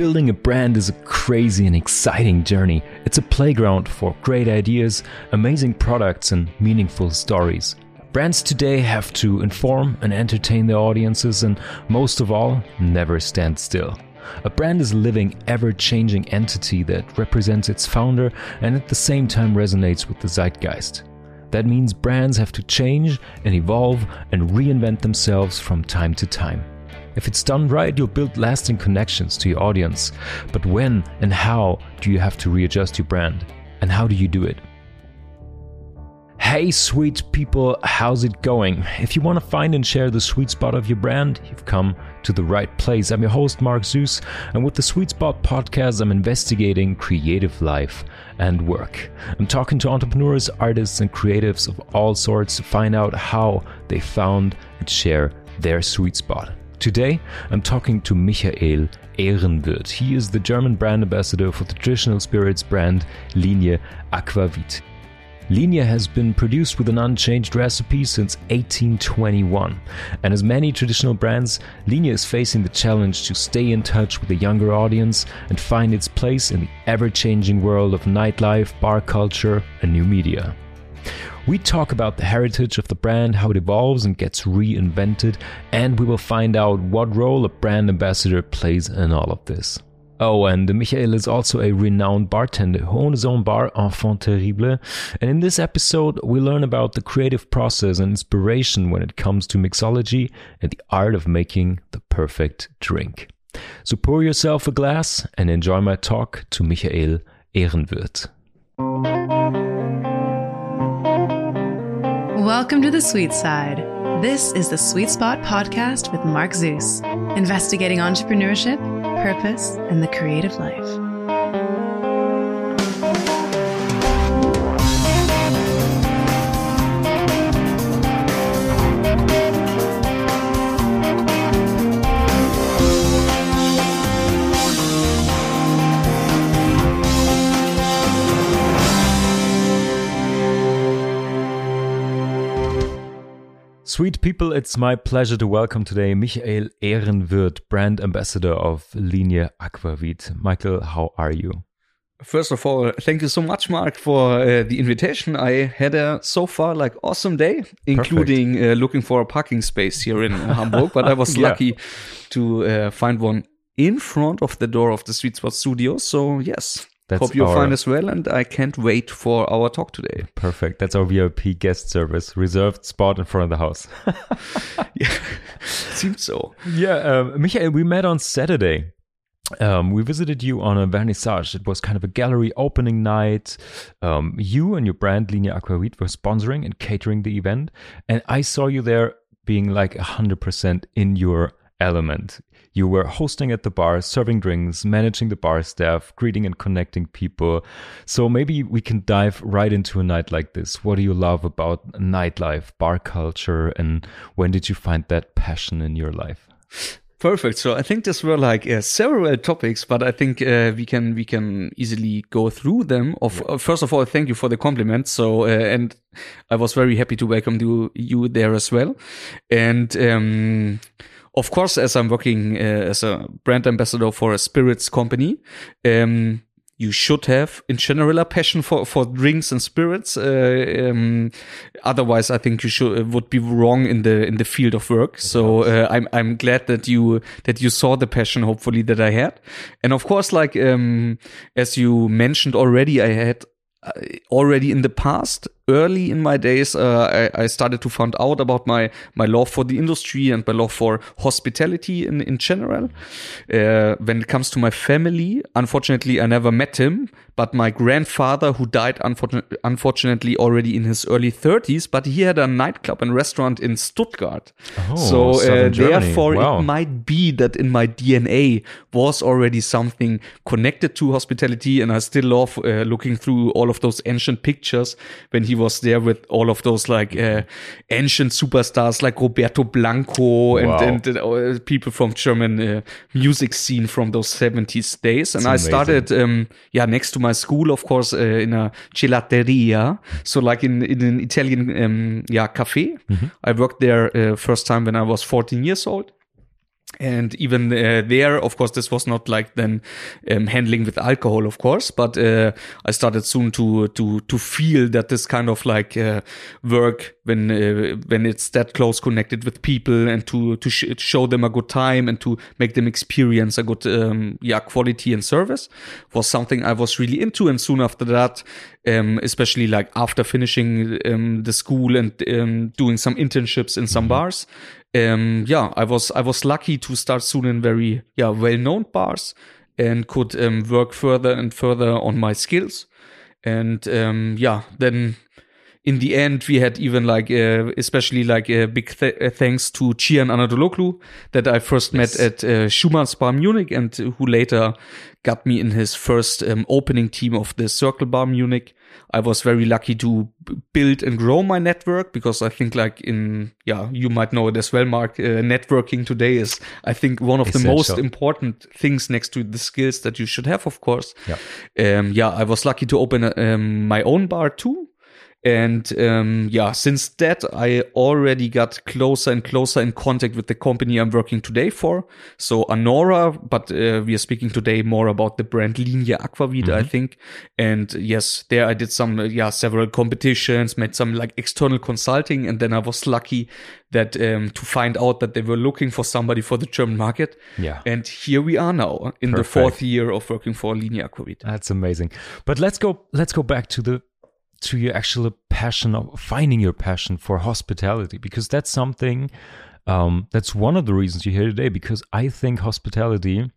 Building a brand is a crazy and exciting journey. It's a playground for great ideas, amazing products, and meaningful stories. Brands today have to inform and entertain their audiences, and most of all, never stand still. A brand is a living, ever changing entity that represents its founder and at the same time resonates with the zeitgeist. That means brands have to change and evolve and reinvent themselves from time to time. If it's done right, you'll build lasting connections to your audience. But when and how do you have to readjust your brand? And how do you do it? Hey, sweet people, how's it going? If you want to find and share the sweet spot of your brand, you've come to the right place. I'm your host, Mark Zeus, and with the Sweet Spot podcast, I'm investigating creative life and work. I'm talking to entrepreneurs, artists, and creatives of all sorts to find out how they found and share their sweet spot. Today, I'm talking to Michael Ehrenwirth. He is the German brand ambassador for the traditional spirits brand Linie Aquavit. Linie has been produced with an unchanged recipe since 1821. And as many traditional brands, Linie is facing the challenge to stay in touch with a younger audience and find its place in the ever changing world of nightlife, bar culture, and new media. We talk about the heritage of the brand, how it evolves and gets reinvented, and we will find out what role a brand ambassador plays in all of this. Oh, and Michael is also a renowned bartender who owns his own bar, Enfant Terrible. And in this episode, we learn about the creative process and inspiration when it comes to mixology and the art of making the perfect drink. So pour yourself a glass and enjoy my talk to Michael Ehrenwirth. Welcome to the sweet side. This is the Sweet Spot podcast with Mark Zeus, investigating entrepreneurship, purpose, and the creative life. Sweet people, it's my pleasure to welcome today Michael Ehrenwirth, brand ambassador of Linie Aquavit. Michael, how are you? First of all, thank you so much, Mark, for uh, the invitation. I had a so far like awesome day, including uh, looking for a parking space here in Hamburg. But I was yeah. lucky to uh, find one in front of the door of the Sweet Spot Studio. So yes, that's Hope you're our, fine as well, and I can't wait for our talk today. Perfect. That's our VIP guest service, reserved spot in front of the house. yeah, seems so. Yeah, um, Michael, we met on Saturday. Um, we visited you on a vernissage. It was kind of a gallery opening night. Um, you and your brand Linie Aquavit were sponsoring and catering the event, and I saw you there being like hundred percent in your element. You were hosting at the bar, serving drinks, managing the bar staff, greeting and connecting people. So maybe we can dive right into a night like this. What do you love about nightlife, bar culture, and when did you find that passion in your life? Perfect. So I think these were like uh, several topics, but I think uh, we can we can easily go through them. Of uh, first of all, thank you for the compliment. So uh, and I was very happy to welcome you, you there as well. And um, of course, as I'm working uh, as a brand ambassador for a spirits company, um, you should have in general a passion for, for drinks and spirits. Uh, um, otherwise, I think you should would be wrong in the in the field of work. So uh, I'm I'm glad that you that you saw the passion. Hopefully that I had, and of course, like um, as you mentioned already, I had already in the past early in my days, uh, I, I, started to find out about my my love for the industry and my love for hospitality in in general. Uh, when it comes to my family, unfortunately, I never met him, but my grandfather, who died unfortunately, unfortunately already in his early 30s, but he had a nightclub and restaurant in Stuttgart. Oh, so uh, therefore, wow. it might be that in my DNA was already something connected to hospitality, and I still love uh, looking through all of those ancient pictures when he was there with all of those like uh, ancient superstars like Roberto Blanco and, wow. and, and uh, people from German uh, music scene from those 70s days. And That's I started, um, yeah, next to my school, of course, uh, in a gelateria. So like in, in an Italian, um, yeah, cafe. Mm -hmm. I worked there uh, first time when I was 14 years old. And even uh, there of course this was not like then um, handling with alcohol of course but uh, i started soon to to to feel that this kind of like uh, work when uh, when it's that close connected with people and to to sh- show them a good time and to make them experience a good um, yeah quality and service was something i was really into. And soon after that um, especially like after finishing um, the school and um, doing some internships in some bars um, yeah, I was I was lucky to start soon in very yeah well known bars and could um, work further and further on my skills. And um, yeah, then in the end, we had even like, uh, especially like a uh, big th- uh, thanks to Cihan Anadologlu that I first yes. met at uh, Schumann's Bar Munich and who later got me in his first um, opening team of the Circle Bar Munich. I was very lucky to build and grow my network because I think like in, yeah, you might know it as well, Mark, uh, networking today is, I think, one of Essential. the most important things next to the skills that you should have, of course. Yeah. Um, yeah, I was lucky to open um, my own bar too and um, yeah, since that, I already got closer and closer in contact with the company I'm working today for. So Anora, but uh, we are speaking today more about the brand Linie Aquavit, mm-hmm. I think. And yes, there I did some, uh, yeah, several competitions, made some like external consulting, and then I was lucky that um, to find out that they were looking for somebody for the German market. Yeah. And here we are now in Perfect. the fourth year of working for Linie Aquavit. That's amazing. But let's go. Let's go back to the to your actual passion of finding your passion for hospitality because that's something um, that's one of the reasons you're here today because i think hospitality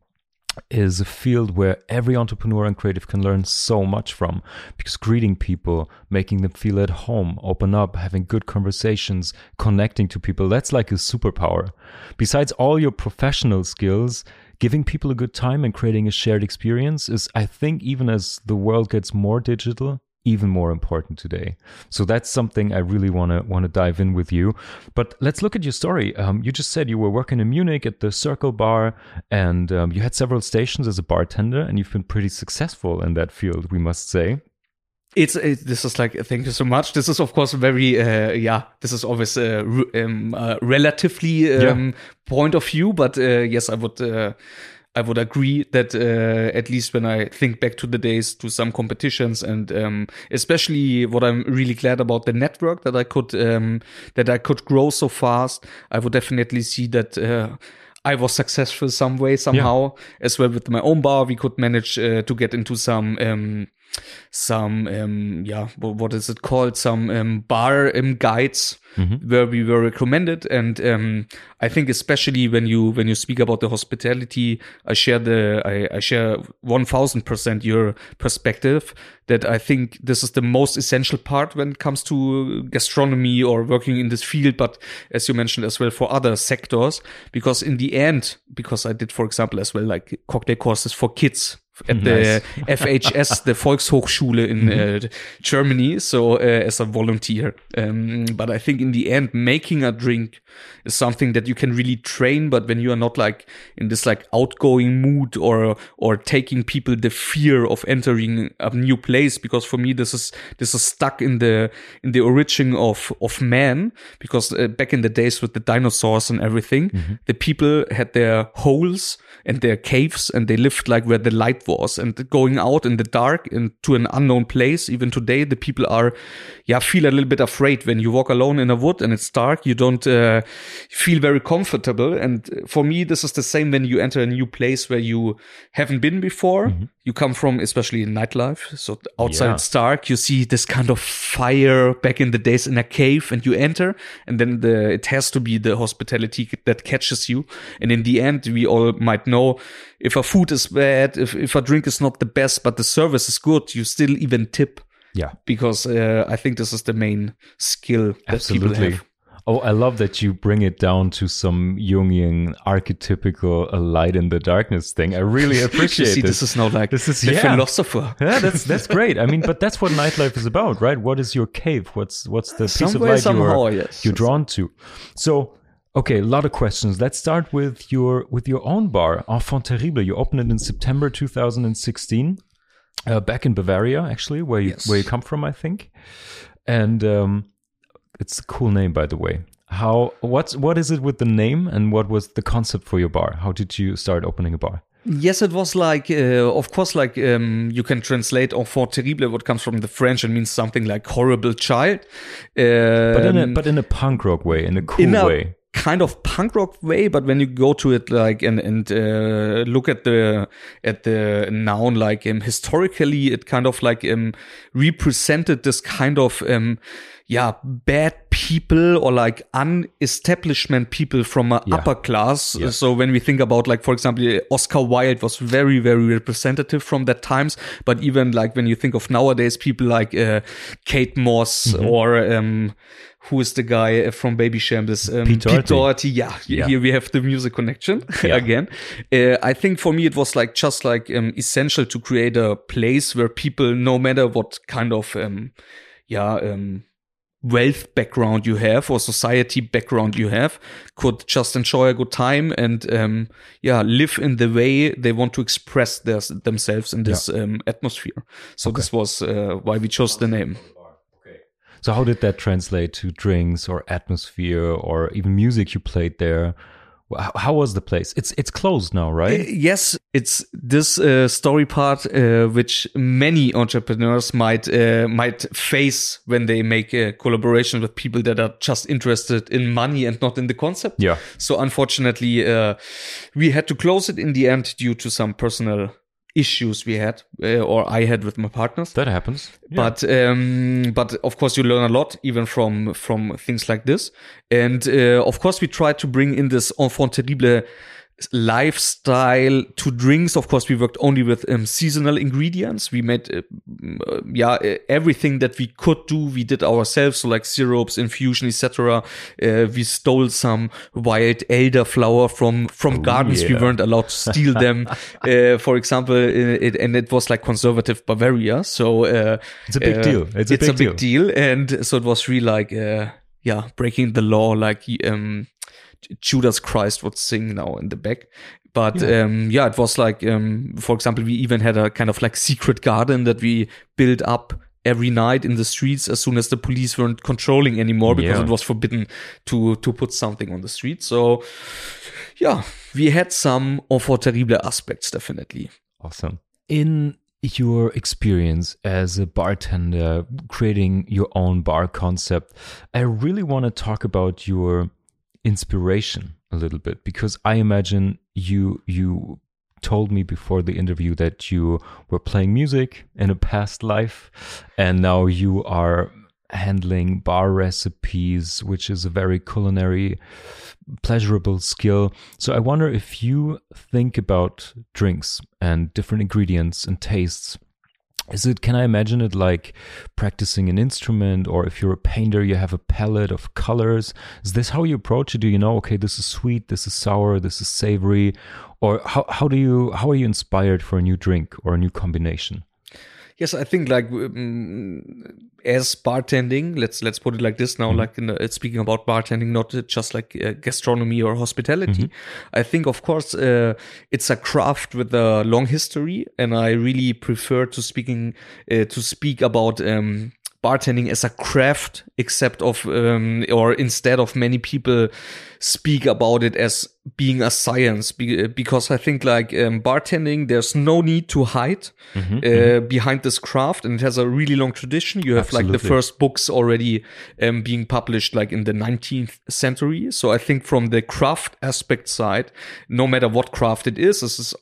is a field where every entrepreneur and creative can learn so much from because greeting people making them feel at home open up having good conversations connecting to people that's like a superpower. Besides all your professional skills giving people a good time and creating a shared experience is i think even as the world gets more digital even more important today. So that's something I really want to want to dive in with you. But let's look at your story. Um, you just said you were working in Munich at the Circle Bar, and um, you had several stations as a bartender, and you've been pretty successful in that field, we must say. It's it, this is like thank you so much. This is of course very uh, yeah. This is always uh, um, uh, relatively um, yeah. point of view, but uh, yes, I would uh, I would agree that uh, at least when I think back to the days to some competitions and um, especially what I'm really glad about the network that I could um, that I could grow so fast, I would definitely see that. Uh, I was successful some way somehow yeah. as well with my own bar. We could manage uh, to get into some um, some um, yeah what is it called some um, bar um, guides mm-hmm. where we were recommended and um, I think especially when you when you speak about the hospitality I share the I, I share one thousand percent your perspective that I think this is the most essential part when it comes to gastronomy or working in this field but as you mentioned as well for other sectors because in the end because I did for example as well like cocktail courses for kids at nice. the VHS, the Volkshochschule in uh, Germany, so uh, as a volunteer. Um, but I think in the end, making a drink is something that you can really train. But when you are not like in this like outgoing mood or or taking people the fear of entering a new place, because for me this is this is stuck in the in the origin of of man. Because uh, back in the days with the dinosaurs and everything, mm-hmm. the people had their holes and their caves, and they lived like where the light was and going out in the dark into an unknown place. Even today the people are yeah feel a little bit afraid. When you walk alone in a wood and it's dark you don't uh, feel very comfortable. And for me this is the same when you enter a new place where you haven't been before. Mm-hmm. You come from especially in nightlife so outside yeah. it's dark you see this kind of fire back in the days in a cave and you enter and then the it has to be the hospitality that catches you and in the end we all might know if a food is bad if, if a drink is not the best but the service is good you still even tip yeah because uh, i think this is the main skill that Absolutely. people have Oh, I love that you bring it down to some Jungian archetypical uh, light in the darkness thing. I really appreciate See, this. This is not like this is the yeah. philosopher. yeah, that's that's great. I mean, but that's what nightlife is about, right? What is your cave? What's what's the piece of light somehow, you're, yes. you're drawn to? So Okay, a lot of questions. Let's start with your with your own bar, Enfant Terrible. You opened it in September 2016, uh, back in Bavaria, actually, where you yes. where you come from, I think. And um, it's a cool name, by the way. How what's what is it with the name and what was the concept for your bar? How did you start opening a bar? Yes, it was like, uh, of course, like um, you can translate enfant terrible, what comes from the French and means something like horrible child. Um, but in a but in a punk rock way, in a cool in a way. Kind of punk rock way, but when you go to it like and and uh, look at the at the noun like um, historically, it kind of like um, represented this kind of um, yeah bad people or like unestablishment people from a Yeah. upper class. Yeah. So when we think about like for example Oscar Wilde was very very representative from that times, but even like when you think of nowadays people like uh, Kate Moss Mm-hmm. or um, who is the guy from Babyshambles? Um, Pete Doherty. Yeah, Yeah. here we have the music connection Yeah. again. Uh, I think for me it was like just like um, essential to create a place where people, no matter what kind of um, yeah um, wealth background you have or society background you have, could just enjoy a good time and um, yeah live in the way they want to express their, themselves in this um, atmosphere. So this was uh, why we chose the name. So how did that translate to drinks or atmosphere or even music you played there? How was the place? It's it's closed now, Uh, right? Yes, it's this uh, story part uh, which many entrepreneurs might uh, might face when they make a collaboration with people that are just interested in money and not in the concept. Yeah. So unfortunately, uh, we had to close it in the end due to some personal issues we had uh, or I had with my partners. That happens. Yeah. But um, but of course you learn a lot even from from things like this, and uh, of course we try to bring in this enfant terrible lifestyle to drinks. Of course we worked only with um, seasonal ingredients. We made uh, uh, yeah everything that we could do. We did ourselves, so like syrups, infusion, etc. Uh, we stole some wild elderflower from from gardens. We weren't allowed to steal them. uh, for example, it, and it was like conservative Bavaria, so uh, It's a big uh, deal. It's a big big deal, and so it was really like uh, yeah, breaking the law, like um, Judas Priest would sing now in the back. But yeah. um, yeah, it was like, um, for example, we even had a kind of like secret garden that we built up every night in the streets as soon as the police weren't controlling anymore because Yeah. it was forbidden to to put something on the street. So yeah, we had some enfant terrible aspects definitely. Awesome. In your experience as a bartender, creating your own bar concept, I really want to talk about your inspiration a little bit because I imagine you you told me before the interview that you were playing music in a past life and now you are handling bar recipes which is a very culinary pleasurable skill. So I wonder if you think about drinks and different ingredients and tastes. Is it, can I imagine it like practicing an instrument, or if you're a painter, you have a palette of colors? Is this how you approach it? Do you know, okay, this is sweet, this is sour, this is savory? Or how, how do you, how are you inspired for a new drink or a new combination? Yes, I think like um, as bartending, let's let's put it like this now. Like in the, speaking about bartending, not just like uh, gastronomy or hospitality. I think, of course, uh, it's a craft with a long history, and I really prefer to speaking uh, to speak about. Um, bartending as a craft except of um, or instead of many people speak about it as being a science. Be- because i think like um, bartending there's no need to hide uh, behind this craft and it has a really long tradition. You have like the first books already um, being published like in the 19th century. So i think from the craft aspect side no matter what craft it is this is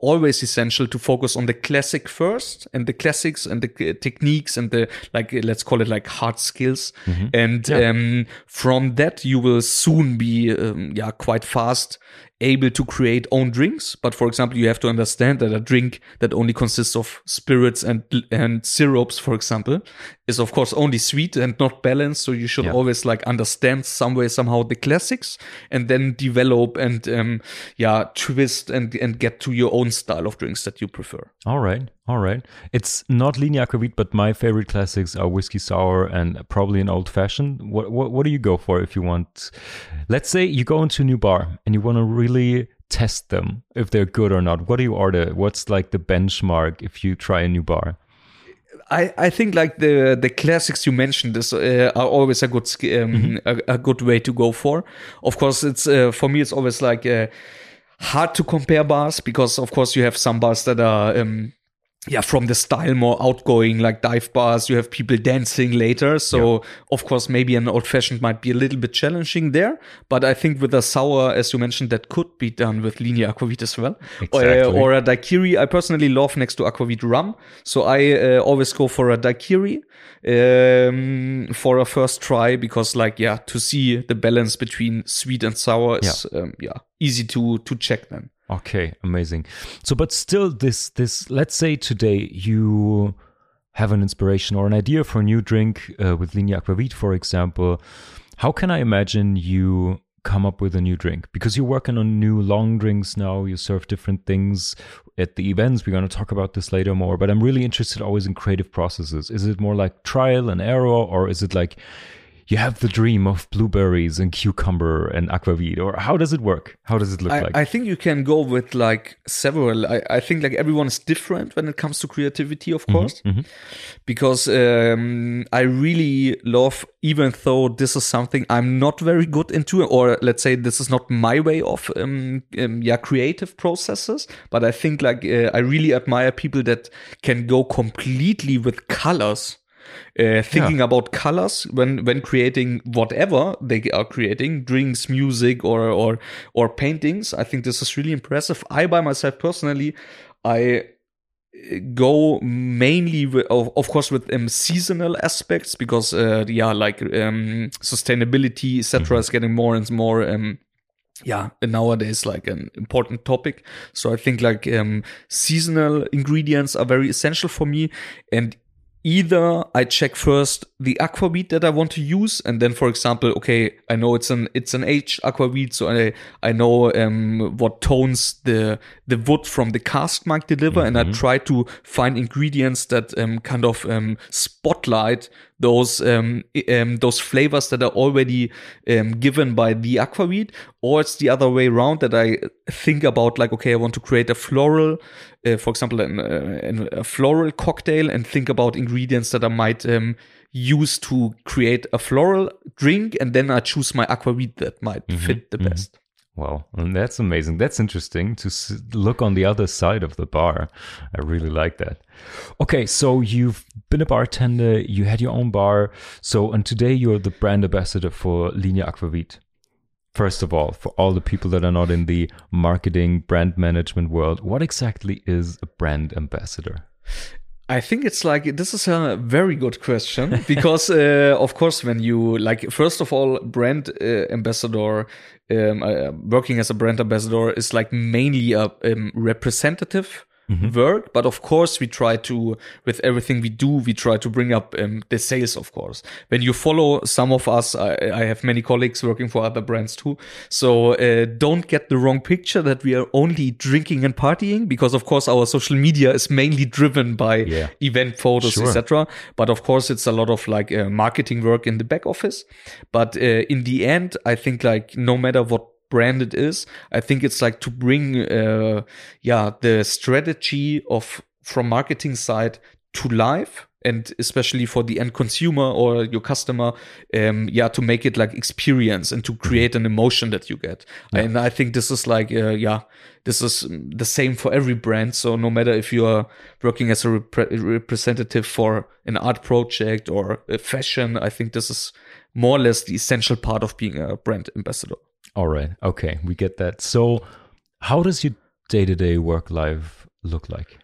always essential to focus on the classic first and the classics and the uh, techniques and the like uh, let's call it like hard skills. And um, from that you will soon be um, yeah quite fast able to create own drinks but for example you have to understand that a drink that only consists of spirits and and syrups for example is of course only sweet and not balanced so you should Yeah. always like understand some way somehow the classics and then develop and um yeah twist and and get to your own style of drinks that you prefer All right, all right. It's not Linie Aquavit, but my favorite classics are whiskey sour and probably an old fashioned. What, what what do you go for if you want? Let's say you go into a new bar and you want to really test them if they're good or not. What do you order? What's like the benchmark if you try a new bar? I, I think like the the classics you mentioned is uh, are always a good um, Mm-hmm. a, a good way to go for. Of course, it's uh, for me it's always like uh, hard to compare bars because of course you have some bars that are um, yeah from the style more outgoing like dive bars. You have people dancing later, so of course maybe an old fashioned might be a little bit challenging there. But I think with a sour, as you mentioned, that could be done with Linie Aquavit as well, or, or a daiquiri. I personally love next to aquavit rum, so I uh, always go for a daiquiri um, for a first try because, like, yeah, to see the balance between sweet and sour is yeah, um, yeah easy to to check then. Okay, amazing. So, but still, this this let's say today you have an inspiration or an idea for a new drink uh, with Linie Aquavit, for example. How can I imagine you come up with a new drink? Because you're working on new long drinks now. You serve different things at the events. We're going to talk about this later more. But I'm really interested always in creative processes. Is it more like trial and error, or is it like you have the dream of blueberries and cucumber and aquavit or how does it work how does it look I, like I think you can go with like several. I, I think like everyone is different when it comes to creativity, of course, because um, I really love, even though this is something I'm not very good into, or let's say this is not my way of um, um yeah creative processes. But I think like uh, I really admire people that can go completely with colors uh, thinking about colors when when creating whatever they are creating drinks music or or or paintings i think this is really impressive. I by myself personally i uh, go mainly with, of, of course with um, seasonal aspects because uh, yeah like um, sustainability etc is getting more and more um, yeah nowadays like an important topic. So i think like um, seasonal ingredients are very essential for me. And either I check first the aquavit that I want to use, and then, for example, okay, I know it's an it's an aged aquavit, so I I know um, what tones the the wood from the cask might deliver, and I try to find ingredients that um, kind of um, spotlight those um, um, those flavors that are already um, given by the aquavit, or it's the other way around that I think about like okay, I want to create a floral, uh, for example, an, uh, an, a floral cocktail, and think about ingredients that I might um, use to create a floral drink, and then I choose my aquavit that might fit the best. Wow, and that's amazing. That's interesting to look on the other side of the bar. I really like that. Okay, so you've been a bartender, you had your own bar. So, and today you're the brand ambassador for Linie Aquavit. First of all, for all the people that are not in the marketing, brand management world, what exactly is a brand ambassador? I think it's like this is a very good question because, uh, of course, when you like, first of all, brand uh, ambassador, um, uh, working as a brand ambassador is like mainly a um, representative work. But of course, we try to, with everything we do, we try to bring up um, the sales, of course. When you follow some of us, I, I have many colleagues working for other brands too. So uh, don't get the wrong picture that we are only drinking and partying because, of course, our social media is mainly driven by Yeah. event photos, Sure. etc. But of course, it's a lot of like uh, marketing work in the back office. But uh, in the end, I think like no matter what brand it is, I think it's like to bring, uh, yeah, the strategy of from marketing side to life. And especially for the end consumer or your customer, um, yeah, to make it like experience and to create an emotion that you get. And I think this is like, uh, yeah, this is the same for every brand. So no matter if you are working as a repre- representative for an art project or a fashion, I think this is more or less the essential part of being a brand ambassador. All right. Okay. We get that. So, how does your day to day work life look like?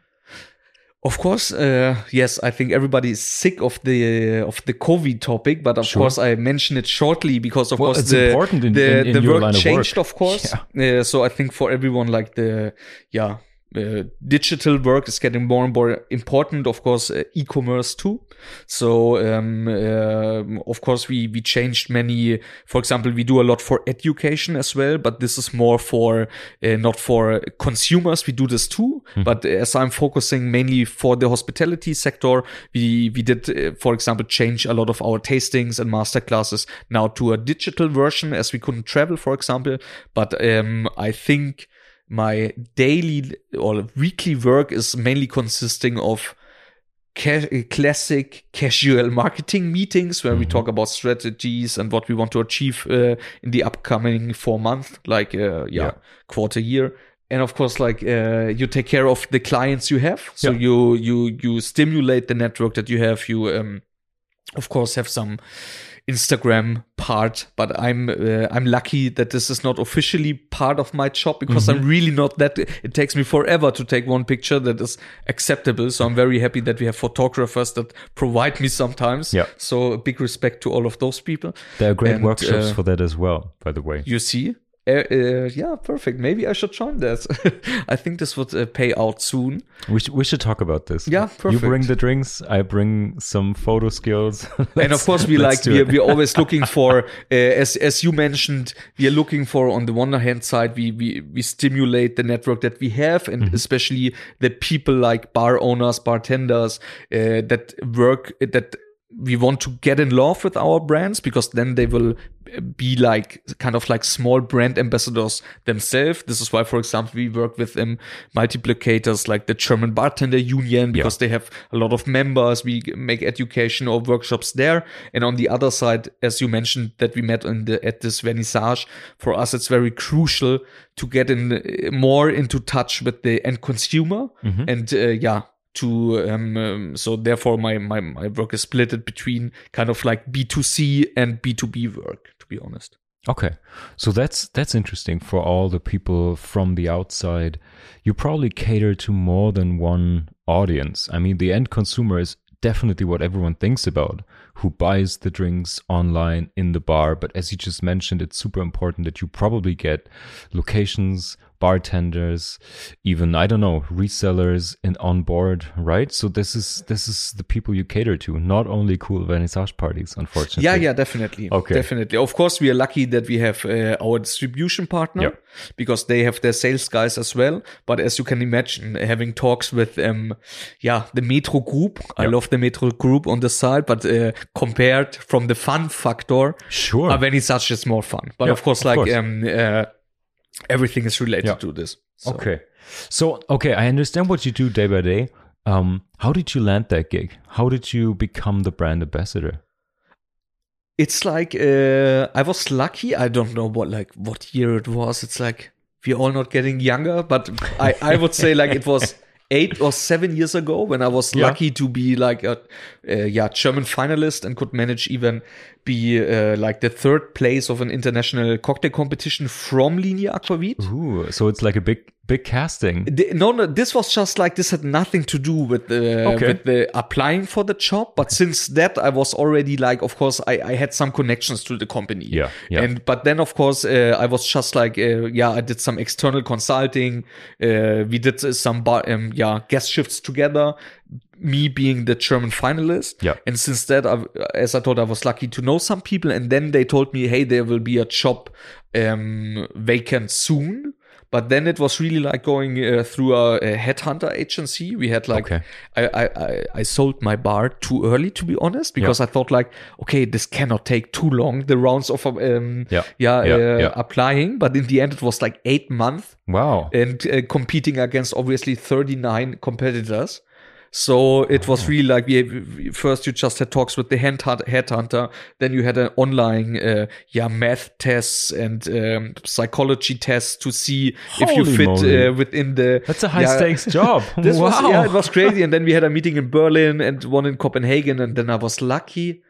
Of course, uh, yes, I think everybody is sick of the of the COVID topic, but of Sure. course I mention it shortly because of Well, course it's the important in- the, in- in the work changed, work. of course. Uh, so I think for everyone, like the yeah. Uh, digital work is getting more and more important. Of course, uh, e-commerce too. So, um, uh, of course, we we changed many. For example, we do a lot for education as well, but this is more for uh, not for consumers. We do this too, but as I'm focusing mainly for the hospitality sector, we we did, uh, for example, change a lot of our tastings and master classes now to a digital version as we couldn't travel, for example. But um, I think my daily or weekly work is mainly consisting of ca- classic casual marketing meetings where we talk about strategies and what we want to achieve uh, in the upcoming four months, like uh, yeah, Yeah. quarter year. And of course, like uh, you take care of the clients you have, so Yeah. you you you stimulate the network that you have. You um, of course have some Instagram part, but I'm uh, I'm lucky that this is not officially part of my job because Mm-hmm. I'm really not that. It takes me forever to take one picture that is acceptable. So I'm very happy that we have photographers that provide me sometimes. Yeah. So a big respect to all of those people. There are great And, workshops uh, for that as well, by the way. You see. Uh, uh, yeah, perfect. Maybe I should join that. I think this would uh, pay out soon. We, sh- we should talk about this. Yeah, perfect. You bring the drinks, I bring some photo skills. and of course we like we're, we're always looking for uh, as as you mentioned we are looking for on the one hand side we we, we stimulate the network that we have and Mm-hmm. especially the people like bar owners bartenders uh, that work that we want to get in love with our brands because then they will be like kind of like small brand ambassadors themselves. This is why, for example, we work with um, multiplicators like the German Bartender Union because they have a lot of members. We make education or workshops there. And on the other side, as you mentioned, that we met in the, at this vernissage, for us, it's very crucial to get in uh, more into touch with the end consumer. And uh, yeah, to um, um, so therefore my, my my work is split between kind of like b2c and b2b work to be honest Okay. So that's that's interesting for all the people from the outside. You probably cater to more than one audience. I mean, the end consumer is definitely what everyone thinks about who buys the drinks online in the bar, but as you just mentioned, it's super important that you probably get locations, bartenders, even I don't know, resellers and on board, right? So this is this is the people you cater to, not only cool vernissage parties, unfortunately. yeah yeah definitely Okay. definitely of course we are lucky that we have uh, our distribution partner Yeah. because they have their sales guys as well but as you can imagine having talks with um yeah the metro group i love the metro group on the side but uh, compared from the fun factor Sure. vernissage is more fun but Yeah, of course of like course. um uh, everything is related Yeah. to this So- Okay. So, okay, I understand what you do day by day. Um, how did you land that gig? How did you become the brand ambassador? it's like uh, I was lucky. I don't know what like what year it was. It's like we're all not getting younger, but I I would say like it was eight or seven years ago when I was Yeah. lucky to be like a uh, yeah German finalist and could manage even be uh, like the third place of an international cocktail competition from Linie Aquavit. Ooh, so it's like a big, big casting. The- no, no, this was just like this had nothing to do with the Okay. with the applying for the job. But since that, I was already like, of course, I, I had some connections to the company. Yeah, yeah. And but then, of course, uh, I was just like, uh, yeah, I did some external consulting. Uh, we did uh, some bar, um, yeah guest shifts together. Me being the German finalist. Yeah. And since that, I, as I told, I was lucky to know some people. And then they told me, hey, there will be a job um, vacant soon. But then it was really like going uh, through a, a headhunter agency. We had like, Okay. I, I, I, sold my bar too early, to be honest, because I thought like, okay, this cannot take too long, the rounds of, um, Yeah. yeah, Yeah, uh, yeah. applying. But in the end, it was like eight months Wow. and uh, competing against obviously 39 competitors. So it was really like we, first you just had talks with the hand headhunter, then you had an online uh, yeah math tests and um, psychology tests to see if you fit uh, within the That's a high yeah, stakes job. this wow. was yeah, it was crazy. And then we had a meeting in Berlin and one in Copenhagen. And then I was lucky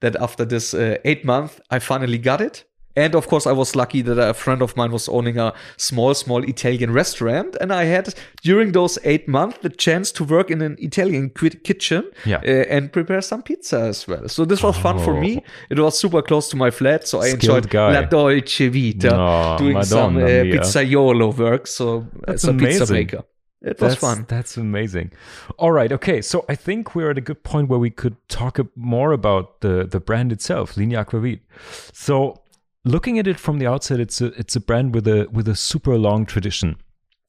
that after this uh, eight month, I finally got it. And of course, I was lucky that a friend of mine was owning a small, small Italian restaurant, and I had during those eight months the chance to work in an Italian kitchen Yeah. uh, and prepare some pizza as well. So this was fun for me. Oh. It was super close to my flat, so I Skilled enjoyed guy. La Dolce Vita, No, doing some uh, Madonna mia. pizzaiolo work. So That's as a pizza amazing. maker, it was that's, fun. That's amazing. All right. Okay. So I think we're at a good point where we could talk more about the the brand itself, Linie Aquavit. So looking at it from the outside, it's a it's a brand with a with a super long tradition.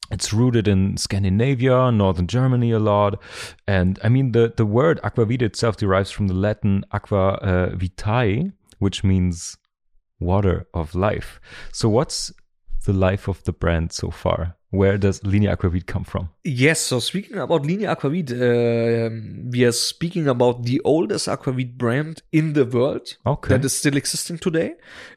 It's rooted in Scandinavia, northern Germany a lot, and I mean the the word aquavit itself derives from the Latin aqua uh, vitae, which means water of life. So what's the life of the brand so far? Where does Linie Aquavit come from? Yes, so speaking about Linie Aquavit, uh, we are speaking about the oldest aquavit brand in the world Okay. that is still existing today.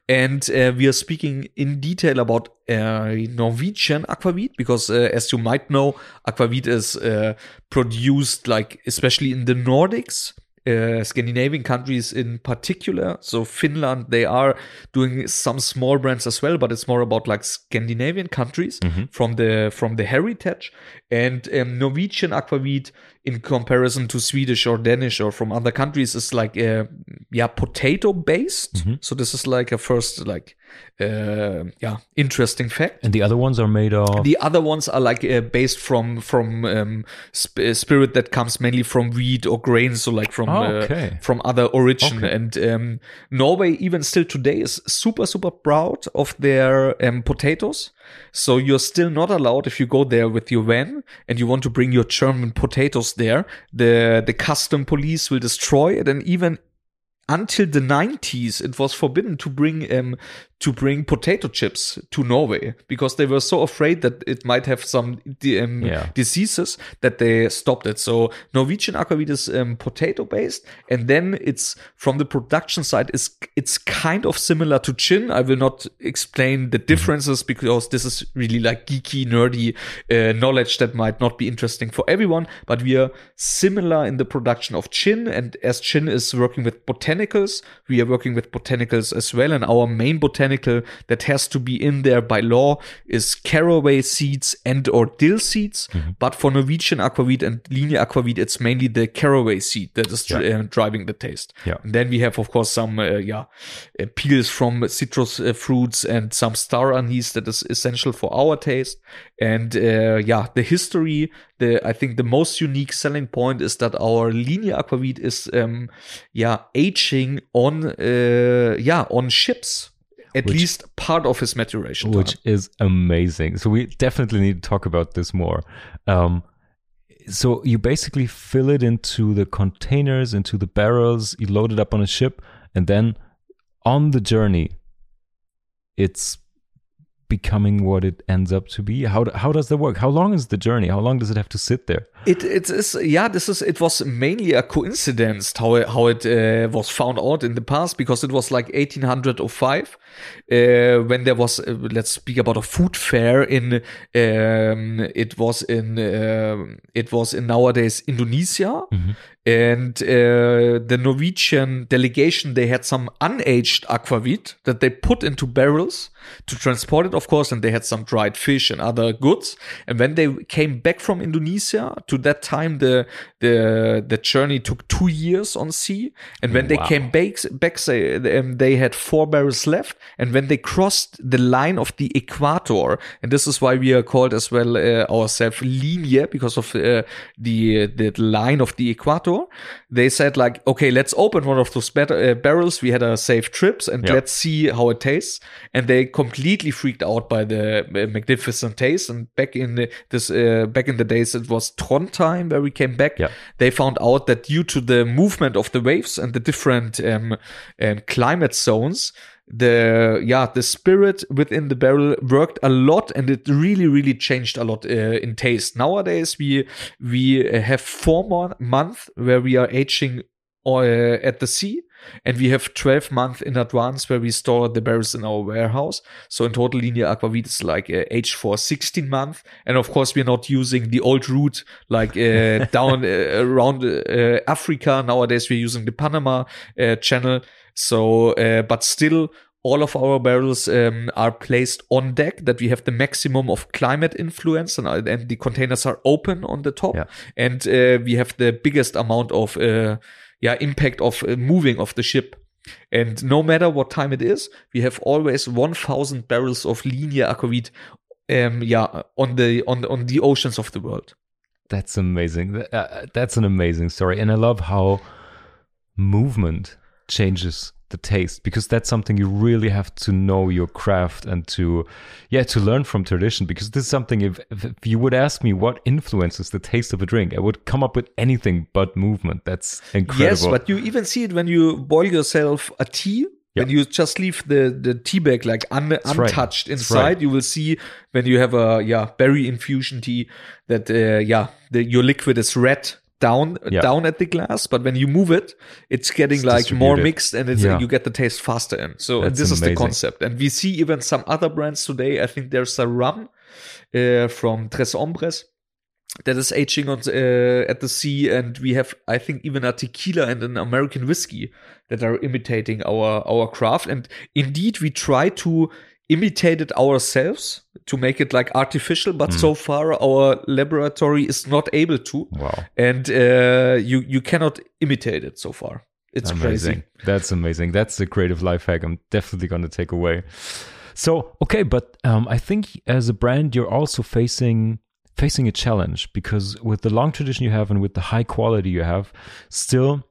And uh, we are speaking in detail about uh, Norwegian aquavit because, uh, as you might know, aquavit is uh, produced like especially in the Nordics. Uh, Scandinavian countries in particular, so Finland, they are doing some small brands as well, but it's more about like Scandinavian countries from the from the heritage. And um, Norwegian aquavit in comparison to Swedish or Danish or from other countries is like uh, yeah potato based. So this is like a first like uh, yeah interesting fact. And the other ones are made of. The other ones are like uh, based from from um, sp- uh, spirit that comes mainly from wheat or grain, so like from Oh, okay. from other origin. Okay. And um, Norway, even still today, is super super proud of their um, potatoes. So you're still not allowed if you go there with your van and you want to bring your German potatoes there. The the custom police will destroy it, and even until the 90s it was forbidden to bring um to bring potato chips to Norway because they were so afraid that it might have some um, Yeah. diseases that they stopped it. So Norwegian aquavit is um, potato based, and then it's from the production side is it's kind of similar to gin. I will not explain the differences because this is really like geeky, nerdy uh, knowledge that might not be interesting for everyone. But we are similar in the production of gin, and as gin is working with botanicals, we are working with botanicals as well. And our main botanical that has to be in there by law is caraway seeds and or dill seeds. But for Norwegian aquavit and Linie aquavit, it's mainly the caraway seed that is dri- uh, driving the taste. Yeah. And then we have, of course, some uh, yeah uh, peels from citrus uh, fruits and some star anise that is essential for our taste. And uh, yeah, the history, the I think the most unique selling point is that our Linie aquavit is um, yeah aging on uh, yeah on ships. At Which- least part of his maturation which time. is amazing. So we definitely need to talk about this more. Um, so you basically fill it into the containers, into the barrels. You load it up on a ship, and then on the journey, it's becoming what it ends up to be. How how does that work? How long is the journey? How long does it have to sit there? It it is yeah. This is it was mainly a coincidence how it, how it uh, was found out in the past because it was like 1805 uh, when there was uh, let's speak about a food fair in um, it was in um it was in nowadays Indonesia and uh, the Norwegian delegation they had some unaged aquavit that they put into barrels to transport it of course and they had some dried fish and other goods. And when they came back from Indonesia to that time the the the journey took two years on sea. And when they came back back say, um, they had four barrels left. And when they crossed the line of the equator and this is why we are called as well uh, ourselves linie because of uh, the the line of the equator they said like okay let's open one of those bat- uh, barrels we had a safe trips and Yeah. let's see how it tastes and they completely freaked out by the uh, magnificent taste and back in the, this uh, back in the days it was Tron time where we came back Yeah. they found out that due to the movement of the waves and the different um, um, climate zones the yeah the spirit within the barrel worked a lot and it really really changed a lot uh, in taste. Nowadays we we have four more months where we are aging uh, at the sea and we have 12 months in advance where we store the barrels in our warehouse. So in total Linie aquavit is like uh, aged for 16 months and of course we're not using the old route like uh, down uh, around uh, africa. Nowadays we're using the panama uh, channel so uh, but still all of our barrels um, are placed on deck that we have the maximum of climate influence and, uh, and the containers are open on the top Yeah. and uh, we have the biggest amount of uh, yeah impact of uh, moving of the ship and no matter what time it is we have always 1000 barrels of Linie aquavit um, yeah on the on on the oceans of the world That's amazing. Uh, that's an amazing story, and I love how movement changes the taste because that's something you really have to know your craft and to yeah to learn from tradition because this is something if, if you would ask me what influences the taste of a drink i would come up with anything but movement. That's incredible. Yes, but you even see it when you boil yourself a tea When you just leave the the tea bag like un, untouched That's inside, right. you will see when you have a yeah berry infusion tea that uh, yeah the, your liquid is red down Yeah. down at the glass, but when you move it, it's getting It's like more mixed and it's, Yeah. you get the taste faster in. So That's this is the concept, and we see even some other brands today. I think there's a rum uh, from Tres Hombres that is aging on uh, at the sea, and we have, I think, even a tequila and an American whiskey that are imitating our our craft. And indeed, we try to imitate it ourselves to make it like artificial, but so far our laboratory is not able to, Wow. and uh, you you cannot imitate it so far. It's amazing. crazy. That's amazing. That's a creative life hack I'm definitely going to take away. So, okay, but um, I think as a brand, you're also facing facing a challenge because with the long tradition you have and with the high quality you have, still,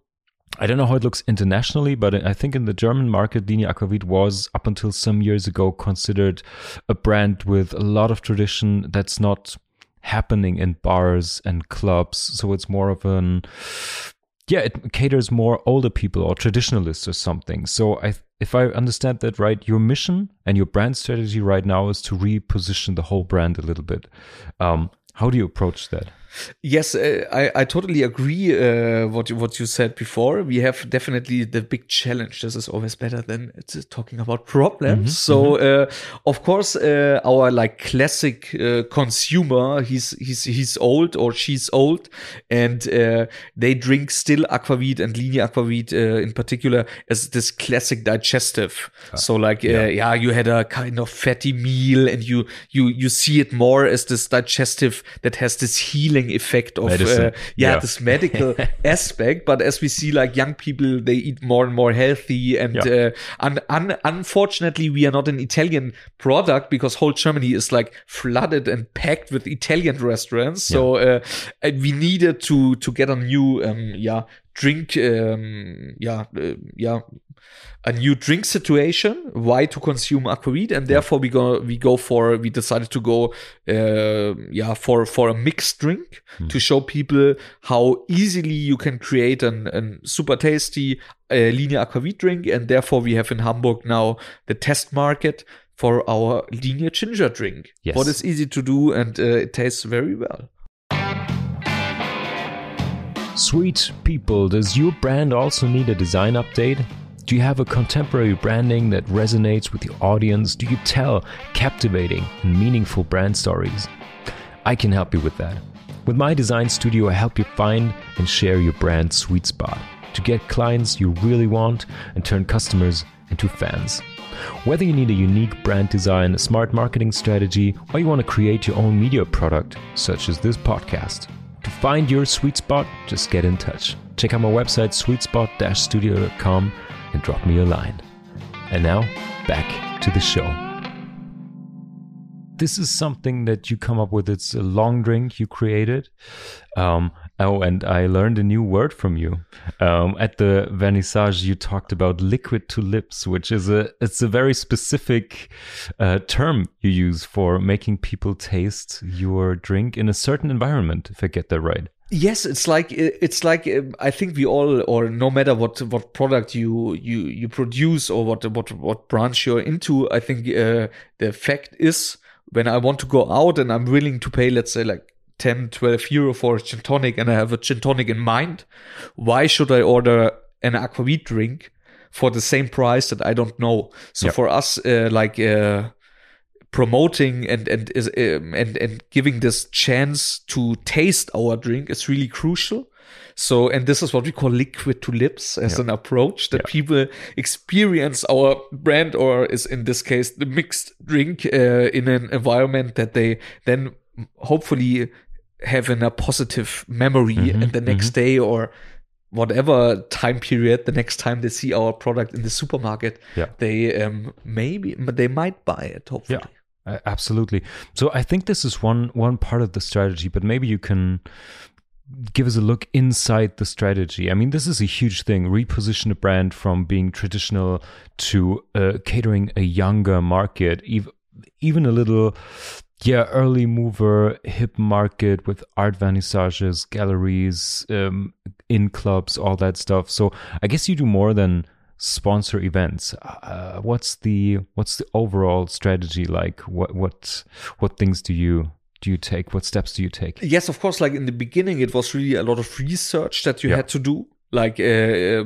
I don't know how it looks internationally, but I think in the German market, Linie Aquavit was up until some years ago considered a brand with a lot of tradition that's not happening in bars and clubs. So it's more of an yeah, it caters more older people or traditionalists or something. So I, if I understand that right, your mission and your brand strategy right now is to reposition the whole brand a little bit. Um, how do you approach that? Yes, uh, I, I totally agree. Uh, what you, what you said before, we have definitely the big challenge. This is always better than it's talking about problems. so, uh, of course, uh, our like classic uh, consumer, he's he's he's old or she's old, and uh, they drink still aquavit and linie aquavit uh, in particular as this classic digestive. so, like, uh, yeah, you had a kind of fatty meal, and you you you see it more as this digestive that has this healing effect of uh, yeah, Yeah. this medical aspect but as we see like young people they eat more and more healthy and Yeah. uh, un- un- unfortunately we are not an italian product because whole germany is like flooded and packed with italian restaurants so uh, and we needed to to get a new um yeah drink um yeah uh, yeah a new drink situation why to consume aquavit and therefore we go we go for we decided to go uh, yeah for for a mixed drink to show people how easily you can create an, an super tasty uh, linie aquavit drink. And therefore we have in hamburg now the test market for our linie ginger drink. Yes. what is easy to do and uh, it tastes very well. Sweet people, does your brand also need a design update? Do you have a contemporary branding that resonates with your audience? Do you tell captivating and meaningful brand stories? I can help you with that. With my design studio, I help you find and share your brand sweet spot to get clients you really want and turn customers into fans. Whether you need a unique brand design, a smart marketing strategy, or you want to create your own media product, such as this podcast, to find your sweet spot, just get in touch. Check out my website, sweetspot-studio.com, and drop me a line. And now, back to the show. This is something that you come up with. It's a long drink you created. Um, oh, and I learned a new word from you. Um, at the vernissage, you talked about liquid to lips, which is a it's a very specific uh, term you use for making people taste your drink in a certain environment. If I get that right. Yes, it's like it's like um, I think we all, or no matter what what product you you you produce or what what what branch you're into, I think uh, the fact is when I want to go out and I'm willing to pay, let's say like 10, 12 euro for a gin tonic, and I have a gin tonic in mind, why should I order an aquavit drink for the same price that I don't know? So Yeah. for us, uh, like. Uh, promoting and and is um, and and giving this chance to taste our drink is really crucial. So and this is what we call liquid to lips as an approach that people experience our brand or is in this case the mixed drink uh, in an environment that they then hopefully have in a positive memory Mm-hmm, and the next day or whatever time period the next time they see our product in the supermarket Yeah. they um maybe they might buy it hopefully Absolutely. So I think this is one one part of the strategy, but maybe you can give us a look inside the strategy. I mean, this is a huge thing. Reposition a brand from being traditional to uh, catering a younger market, ev- even a little, yeah, early mover, hip market with art vernissages, galleries, um, in clubs, all that stuff. So I guess you do more than sponsor events. Uh, what's the what's the overall strategy like? What what what things do you do you take? What steps do you take? Yes, of course. Like in the beginning, it was really a lot of research that you Yeah. had to do. Like, uh, uh,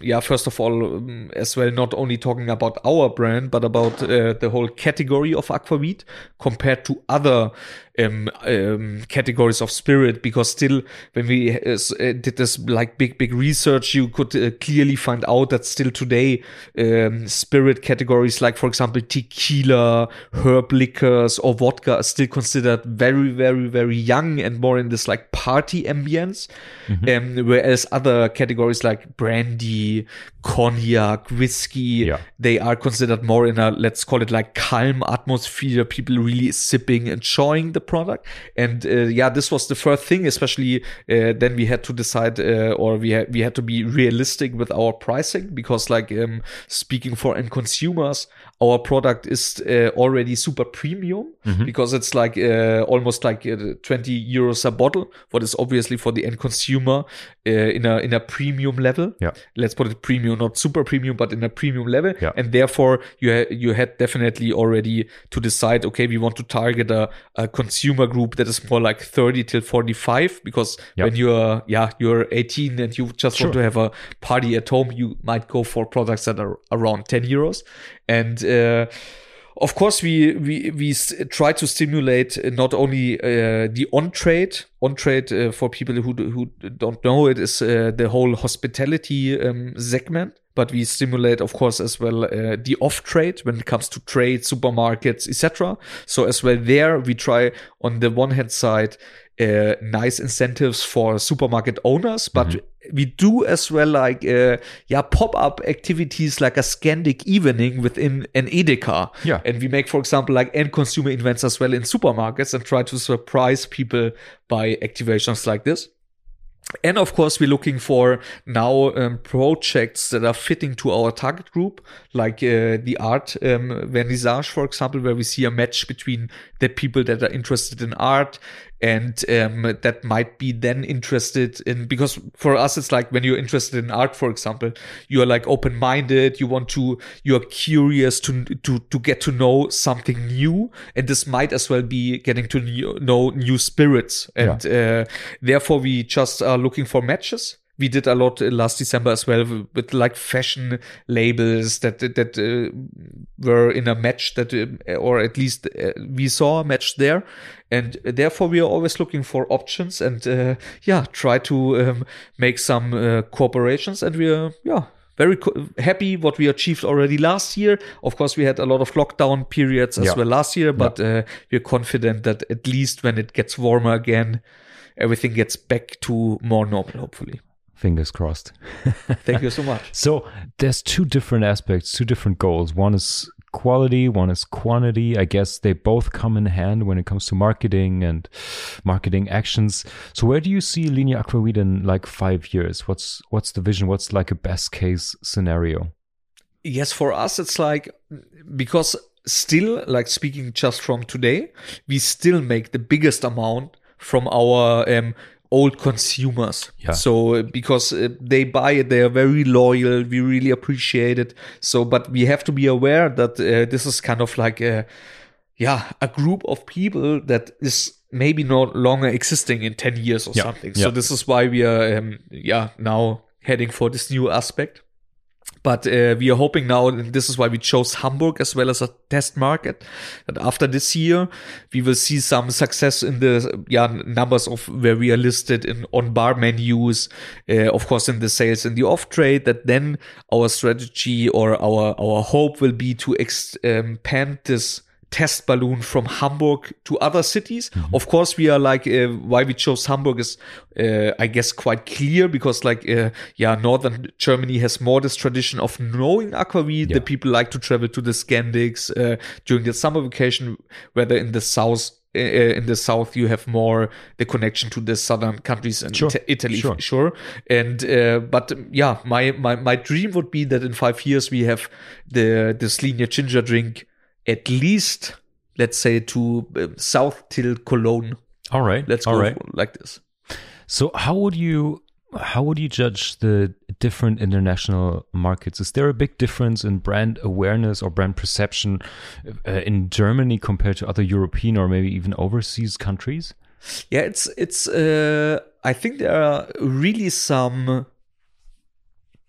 yeah, first of all, um, as well, not only talking about our brand, but about uh, the whole category of aquavit compared to other um, um, categories of spirit. Because still, when we uh, uh, did this like big, big research, you could uh, clearly find out that still today, um, spirit categories like, for example, tequila, herb liquors, or vodka are still considered very, very, very young and more in this like party ambience. Um, whereas other categories like brandy, cognac, whiskey, Yeah. they are considered more in a let's call it like calm atmosphere. People really sipping, enjoying the product. And uh, yeah, this was the first thing. Especially uh, then we had to decide, uh, or we had we had to be realistic with our pricing because, like, um, speaking for end consumers, our product is uh, already super premium because it's like uh, almost like uh, 20 euros a bottle. What is obviously for the end consumer uh, in a in a premium level Yeah. let's put it premium, not super premium, but in a premium level. Yeah. And therefore, you ha- you had definitely already to decide, okay, we want to target a, a consumer group that is more like 30 till 45, because Yeah. when you're, yeah, you're 18 and you just Sure. want to have a party at home, you might go for products that are around 10 euros. And, uh, of course, we we we try to stimulate uh, not only uh, the on trade. On trade uh, for people who who don't know it is uh, the whole hospitality um, segment, but we stimulate, of course, as well uh, the off trade when it comes to trade, supermarkets, etc. So as well there, we try on the one hand side uh, nice incentives for supermarket owners, but we do as well like uh, yeah pop up activities like a Scandic evening within an Edeka. Yeah. and we make, for example, like end consumer events as well in supermarkets and try to surprise people by activations like this. And of course, we're looking for now um, projects that are fitting to our target group, like uh, the art um, vernissage, for example, where we see a match between the people that are interested in art and um, that might be then interested in because for us it's like when you're interested in art for example you're like open-minded you want to you're curious to to to get to know something new. And this might as well be getting to new, know new spirits. And uh, therefore we just are looking for matches we did a lot last December as well with, like fashion labels that that uh, were in a match that uh, or at least uh, we saw a match there and therefore we are always looking for options and uh, yeah try to um, make some uh, cooperations and we are yeah very co- happy what we achieved already last year. Of course, we had a lot of lockdown periods as Yeah. well last year, but uh, we're confident that at least when it gets warmer again, everything gets back to more normal, hopefully. Fingers crossed. Thank you so much. So there's two different aspects, two different goals. One is quality, one is quantity. I guess they both come in hand when it comes to marketing and marketing actions. So where do you see Linie Aquavit in like five years? What's what's the vision? What's like a best case scenario? Yes, for us, it's like because still, like speaking just from today, we still make the biggest amount from our um, old consumers. Yeah. So uh, because uh, they buy it, they are very loyal. We really appreciate it. So, but we have to be aware that uh, this is kind of like a yeah a group of people that is maybe no longer existing in 10 years or Yeah, something yeah. so this is why we are um, yeah now heading for this new aspect but uh, we are hoping now, and this is why we chose Hamburg as well as a test market, that after this year we will see some success in the yeah numbers of where we are listed in on bar menus, uh, of course in the sales in the off trade. That then our strategy or our our hope will be to expand this test balloon from Hamburg to other cities. Of course, we are like uh, why we chose Hamburg is uh, I guess quite clear because like uh, yeah, northern Germany has more this tradition of knowing aquavit. The people like to travel to the Scandics uh, during the summer vacation, whether in the south. Uh, in the south, you have more the connection to the southern countries and Sure, Ita- Italy, sure. sure. And uh, but um, yeah, my, my my dream would be that in five years we have the this linie ginger drink at least let's say to uh, south till Cologne. All right. Let's all go right. like this. So how would you how would you judge the different international markets? Is there a big difference in brand awareness or brand perception uh, in Germany compared to other European or maybe even overseas countries? Yeah, it's it's. Uh, I think there are really some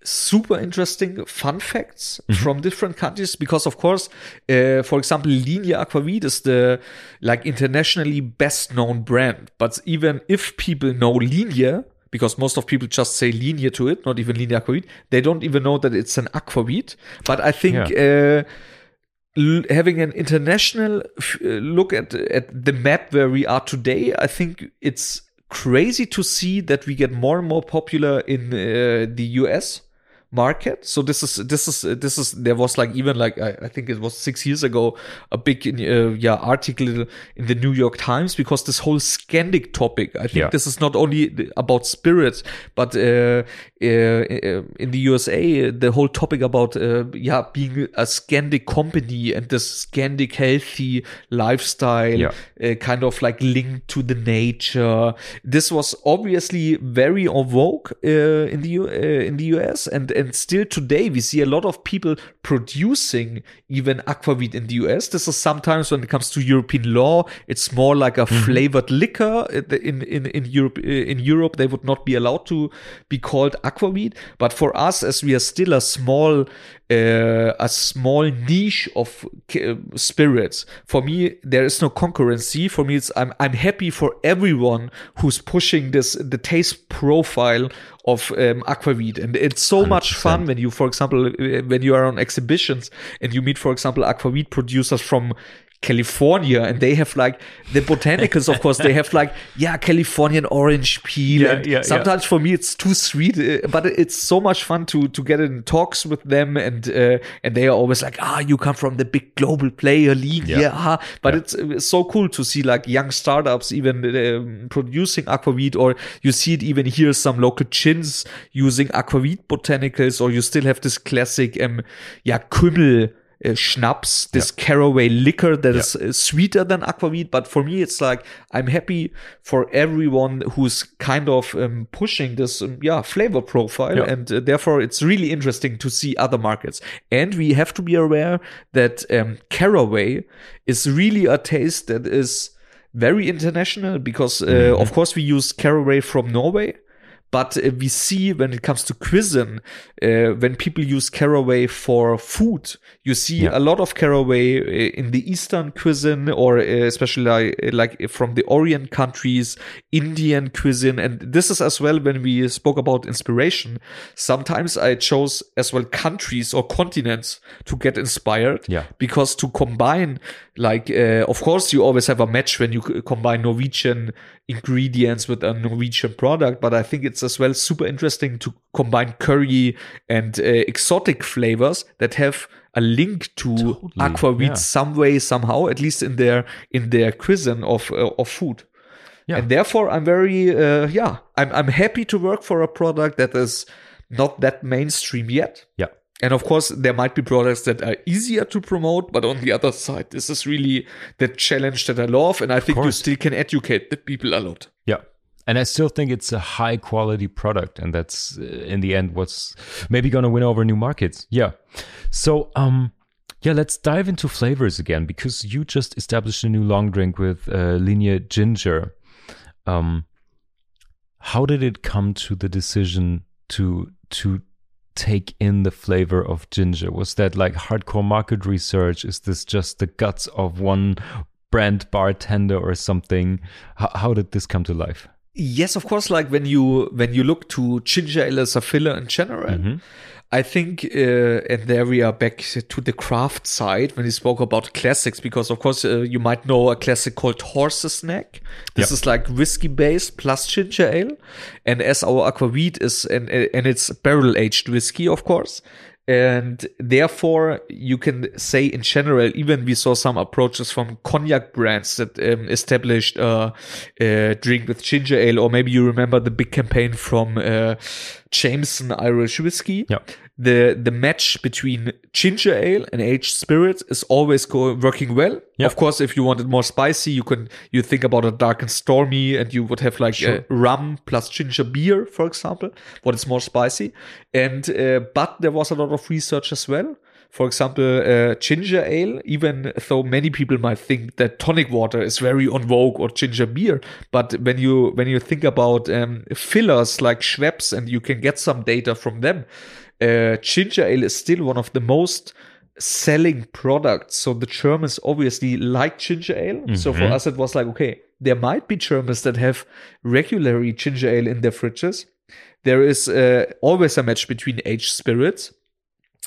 super interesting fun facts mm-hmm. from different countries because of course uh, for example linie aquavit is the like internationally best known brand but even if people know linie because most of people just say linie to it not even linie aquavit they don't even know that it's an aquavit but i think yeah. uh, having an international f- uh, look at at the map where we are today i think it's crazy to see that we get more and more popular in uh, the US market so this is this is this is there was like even like i, I think it was six years ago a big uh, yeah article in the new york times because this whole scandic topic i think yeah. this is not only about spirits but uh, uh, in the usa the whole topic about uh, yeah being a scandic company and this scandic healthy lifestyle yeah. Uh, kind of like linked to the nature this was obviously very en vogue uh, in the in the us and and still today we see a lot of people producing even aquavit in the US. This is sometimes when it comes to European law, it's more like a mm-hmm. flavored liquor. In in in Europe in Europe they would not be allowed to be called aquavit. But for us, as we are still a small uh, a small niche of uh, spirits. For me, there is no concurrency. For me, it's I'm I'm happy for everyone who's pushing this the taste profile of um, aquavit, and it's so 100%. much fun when you, for example, uh, when you are on exhibitions and you meet, for example, aquavit producers from California and they have like the botanicals of course they have like yeah Californian orange peel yeah, and yeah, sometimes yeah. for me it's too sweet uh, but it's so much fun to to get in talks with them and uh, and they are always like ah you come from the big global player league yeah, ah. but it's, it's, so cool to see like young startups even um, producing aquavit or you see it even here some local chins using aquavit botanicals or you still have this classic um yeah kümmel uh, schnapps, this yeah. caraway liquor that yeah. is sweeter than aquavit. But for me, it's like I'm happy for everyone who's kind of um, pushing this, um, yeah, flavor profile, yeah. and uh, therefore it's really interesting to see other markets. And we have to be aware that um, caraway is really a taste that is very international because, uh, mm-hmm. of course, we use caraway from Norway but uh, we see when it comes to cuisine, uh, when people use caraway for food, you see yeah. a lot of caraway uh, in the Eastern cuisine, or uh, especially like, like, from the Orient countries, Indian cuisine. And this is as well when we spoke about inspiration. Sometimes I chose as well countries or continents to get inspired. Yeah. Because to combine, like, uh, of course, you always have a match when you combine Norwegian ingredients with a Norwegian product, but I think it's as well super interesting to combine curry and uh, exotic flavors that have a link to totally, aquavit yeah. some way somehow, at least in their in their cuisine of uh, of food. Yeah. And therefore, I'm very uh, yeah, I'm I'm happy to work for a product that is not that mainstream yet. Yeah. And of course, there might be products that are easier to promote, but on the other side, this is really the challenge that I love. And I think you still can educate the people a lot. Yeah. And I still think it's a high quality product. And that's uh, in the end what's maybe going to win over new markets. Yeah. So, um, yeah, let's dive into flavors again because you just established a new long drink with uh, Linie Ginger. Um, how did it come to the decision to to take in the flavor of ginger? Was that like hardcore market research? Is this just the guts of one brand bartender or something? H- how did this come to life? Yes, of course. Like when you when you look to ginger ale as a filler in general, mm-hmm. I think, uh, and there we are back to the craft side when we spoke about classics, because of course uh, you might know a classic called Horse's Neck. This yep. is like whiskey based plus ginger ale, and as our aquavit is and and it's barrel aged whiskey, of course and therefore you can say in general even we saw some approaches from cognac brands that um, established a, a, drink with ginger ale or maybe you remember the big campaign from uh, Jameson Irish whiskey. Yeah. The the match between ginger ale and aged spirits is always go, working well. Yeah. Of course, if you want it more spicy, you can you think about a dark and stormy, and you would have like Sure. rum plus ginger beer, for example, what is more spicy. And uh, but there was a lot of research as well. For example, uh, ginger ale, even though many people might think that tonic water is very on vogue or ginger beer, but when you when you think about um, fillers like Schweppes and you can get some data from them, uh, ginger ale is still one of the most selling products. So the Germans obviously like ginger ale. So for us, it was like, okay, there might be Germans that have regularly ginger ale in their fridges. There is uh, always a match between aged spirits.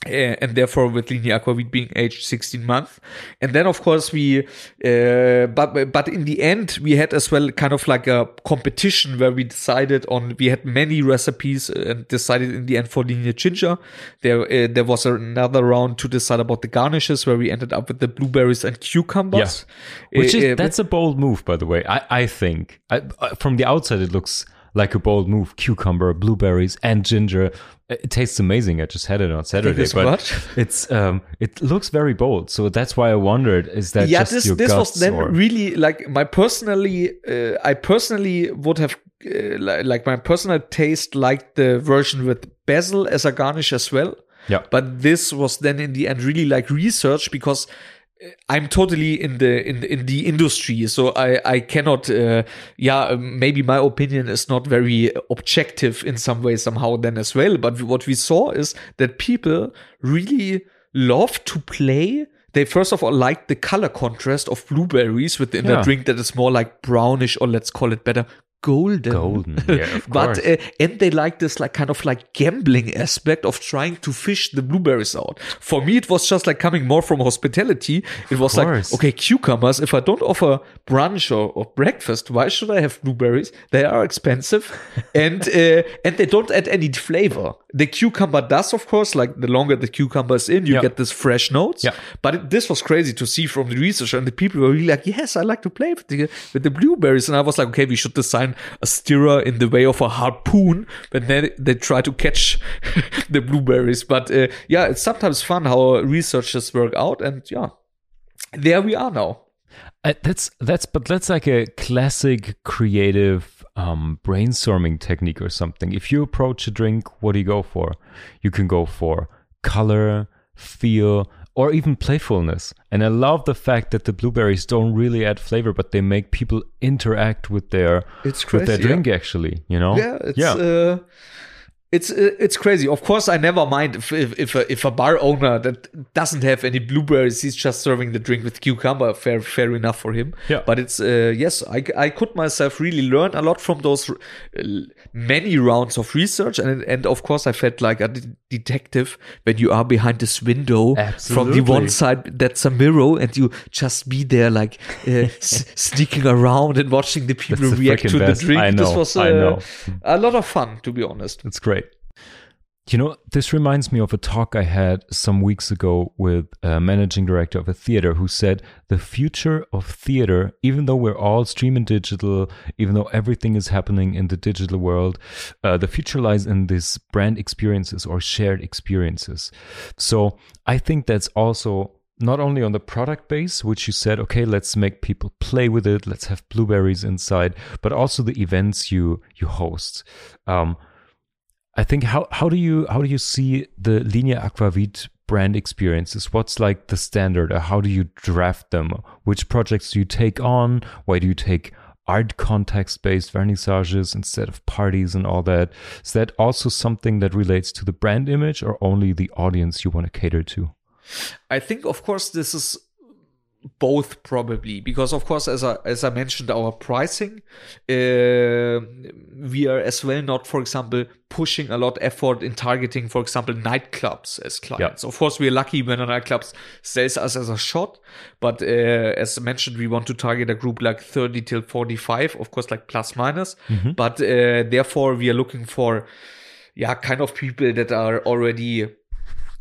Uh, and therefore with Linie Aquavit being aged 16 months. And then of course we, uh, but, but in the end we had as well kind of like a competition where we decided on, we had many recipes and decided in the end for Linie Ginger. There, uh, there was another round to decide about the garnishes where we ended up with the blueberries and cucumbers. Yeah. Which is that's a bold move, by the way. I I think I, from the outside it looks like a bold move. Cucumber, blueberries, and ginger. It tastes amazing. I just had it on Saturday, but what? it's um it looks very bold. So that's why I wondered: is that yeah just this this was then or- really like my personally uh, i personally would have uh, like my personal taste liked the version with basil as a garnish as well Yeah. but this was then in the end really like research because I'm totally in the in in the industry, so I I cannot. Uh, yeah, um, maybe my opinion is not very objective in some way somehow then as well. But what we saw is that people really love to play. They first of all like the color contrast of blueberries within Yeah. a drink that is more like brownish, or let's call it better, golden. Golden, yeah, but uh, and they like this like kind of like gambling aspect of trying to fish the blueberries out. For me, it was just like coming more from hospitality. It was like, okay, cucumbers. If I don't offer brunch or, or breakfast, why should I have blueberries? They are expensive, and uh, and they don't add any flavor. The cucumber does, of course. Like the longer the cucumber is in, you Yeah. get this fresh notes. Yeah. But it, this was crazy to see from the research, and the people were really like, "Yes, I like to play with the with the blueberries." And I was like, "Okay, we should design a stirrer in the way of a harpoon." But then they try to catch the blueberries. But uh, yeah, it's sometimes fun how researchers work out, and yeah, there we are now. Uh, that's that's but that's like a classic creative um, brainstorming technique or something. If you approach a drink, what do you go for? You can go for color, feel, or even playfulness. And I love the fact that the blueberries don't really add flavor, but they make people interact with their It's with their crazy, yeah. drink. Actually, you know, Yeah, it's yeah. uh, it's uh, it's crazy. Of course, I never mind if if if a, if a bar owner that doesn't have any blueberries, he's just serving the drink with cucumber. Fair fair enough for him. Yeah. But it's uh, yes, I I could myself really learn a lot from those many rounds of research, and and of course I felt like a de- detective when you are behind this window from the one side that's a mirror, and you just be there like uh, s- sneaking around and watching the people That's react freaking to best. the drink. I This was uh, I know. a lot of fun, to be honest. It's great. You know, this reminds me of a talk I had some weeks ago with a managing director of a theater who said the future of theater, even though we're all streaming digital, even though everything is happening in the digital world, uh, the future lies in these brand experiences or shared experiences. So I think that's also not only on the product base, which you said, okay, let's make people play with it, let's have blueberries inside, but also the events you you host. Um, I think how how do you how do you see the Linie Aquavit brand experiences? What's like the standard? Or how do you draft them? Which projects do you take on? Why do you take art context based vernissages instead of parties and all that? Is that also something that relates to the brand image or only the audience you want to cater to? I think, of course, this is both probably because, of course, as I as I mentioned, our pricing, uh, we are as well not, for example, pushing a lot effort in targeting, for example, nightclubs as clients. Of course, we are lucky when a nightclub sells us as a shot, but uh, as mentioned, we want to target a group like thirty till forty five, of course, like plus minus. But uh, therefore, we are looking for yeah, kind of people that are already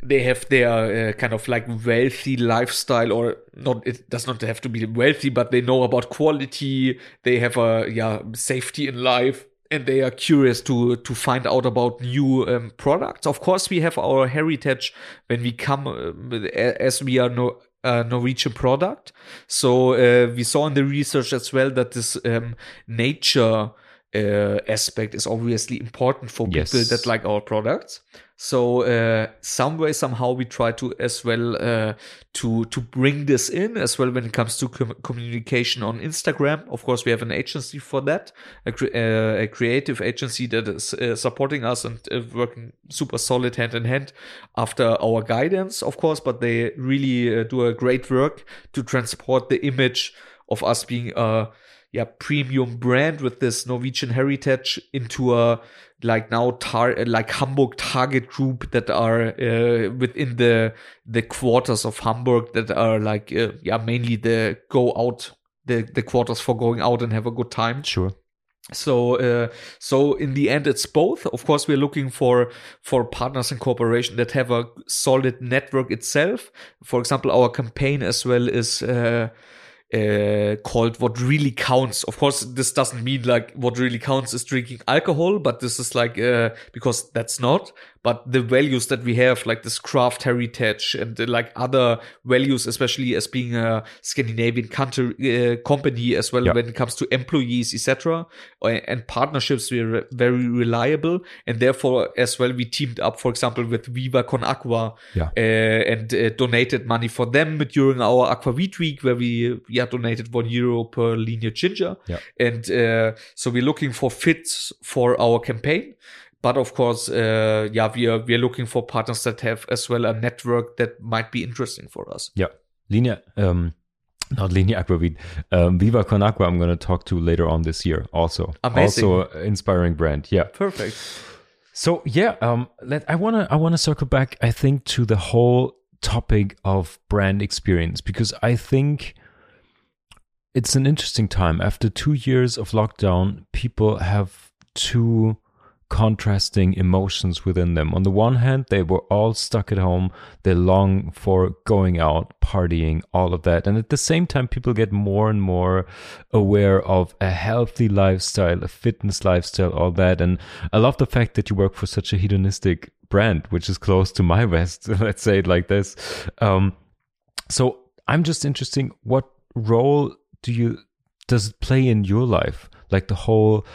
they have their uh, kind of like wealthy lifestyle or not it does not have to be wealthy but they know about quality they have a yeah safety in life and they are curious to to find out about new um, products. Of course, we have our heritage when we come uh, as we are no, a Norwegian product. So uh, we saw in the research as well that this um, nature uh, aspect is obviously important for Yes. people that like our products. So uh, some way somehow we try to as well uh, to to bring this in as well when it comes to com- communication on Instagram. Of course, we have an agency for that, a, cre- uh, a creative agency that is uh, supporting us and uh, working super solid hand in hand after our guidance, of course. But they really uh, do a great work to transport the image of us being a yeah premium brand with this Norwegian heritage into a like now tar like Hamburg target group that are uh, within the the quarters of Hamburg that are like uh, yeah mainly the go out the the quarters for going out and have a good time. Sure. so uh, so in the end it's both. Of course we're looking for for partners and cooperation that have a solid network itself. For example our campaign as well is uh, uh, called what really counts of course this doesn't mean like what really counts is drinking alcohol but this is like uh, because that's not but the values that we have like this craft heritage and uh, like other values especially as being a scandinavian country uh, company as well Yeah. when it comes to employees etc and partnerships we're very reliable and therefore as well we teamed up for example with Viva con Agua Yeah. uh, and uh, donated money for them during our aquavit week where we yeah donated one euro per linie ginger Yeah. and uh, so we're looking for fits for our campaign but of course uh, yeah we are we are looking for partners that have as well a network that might be interesting for us Yeah. linear, um, not Linie Aquavit, um, Viva con Agua, I'm going to talk to later on this year also. Amazing. Also inspiring brand. Yeah. perfect So yeah, um, let I wanna I wanna circle back. I think to the whole topic of brand experience because I think it's an interesting time. After two years of lockdown, people have two contrasting emotions within them. On the one hand, they were all stuck at home. They long for going out, partying, all of that. And at the same time, people get more and more aware of a healthy lifestyle, a fitness lifestyle, all that. And I love the fact that you work for such a hedonistic brand, which is close to my vest. Let's say it like this. Um, so I'm just interested. What role do you does it play in your life? Like the whole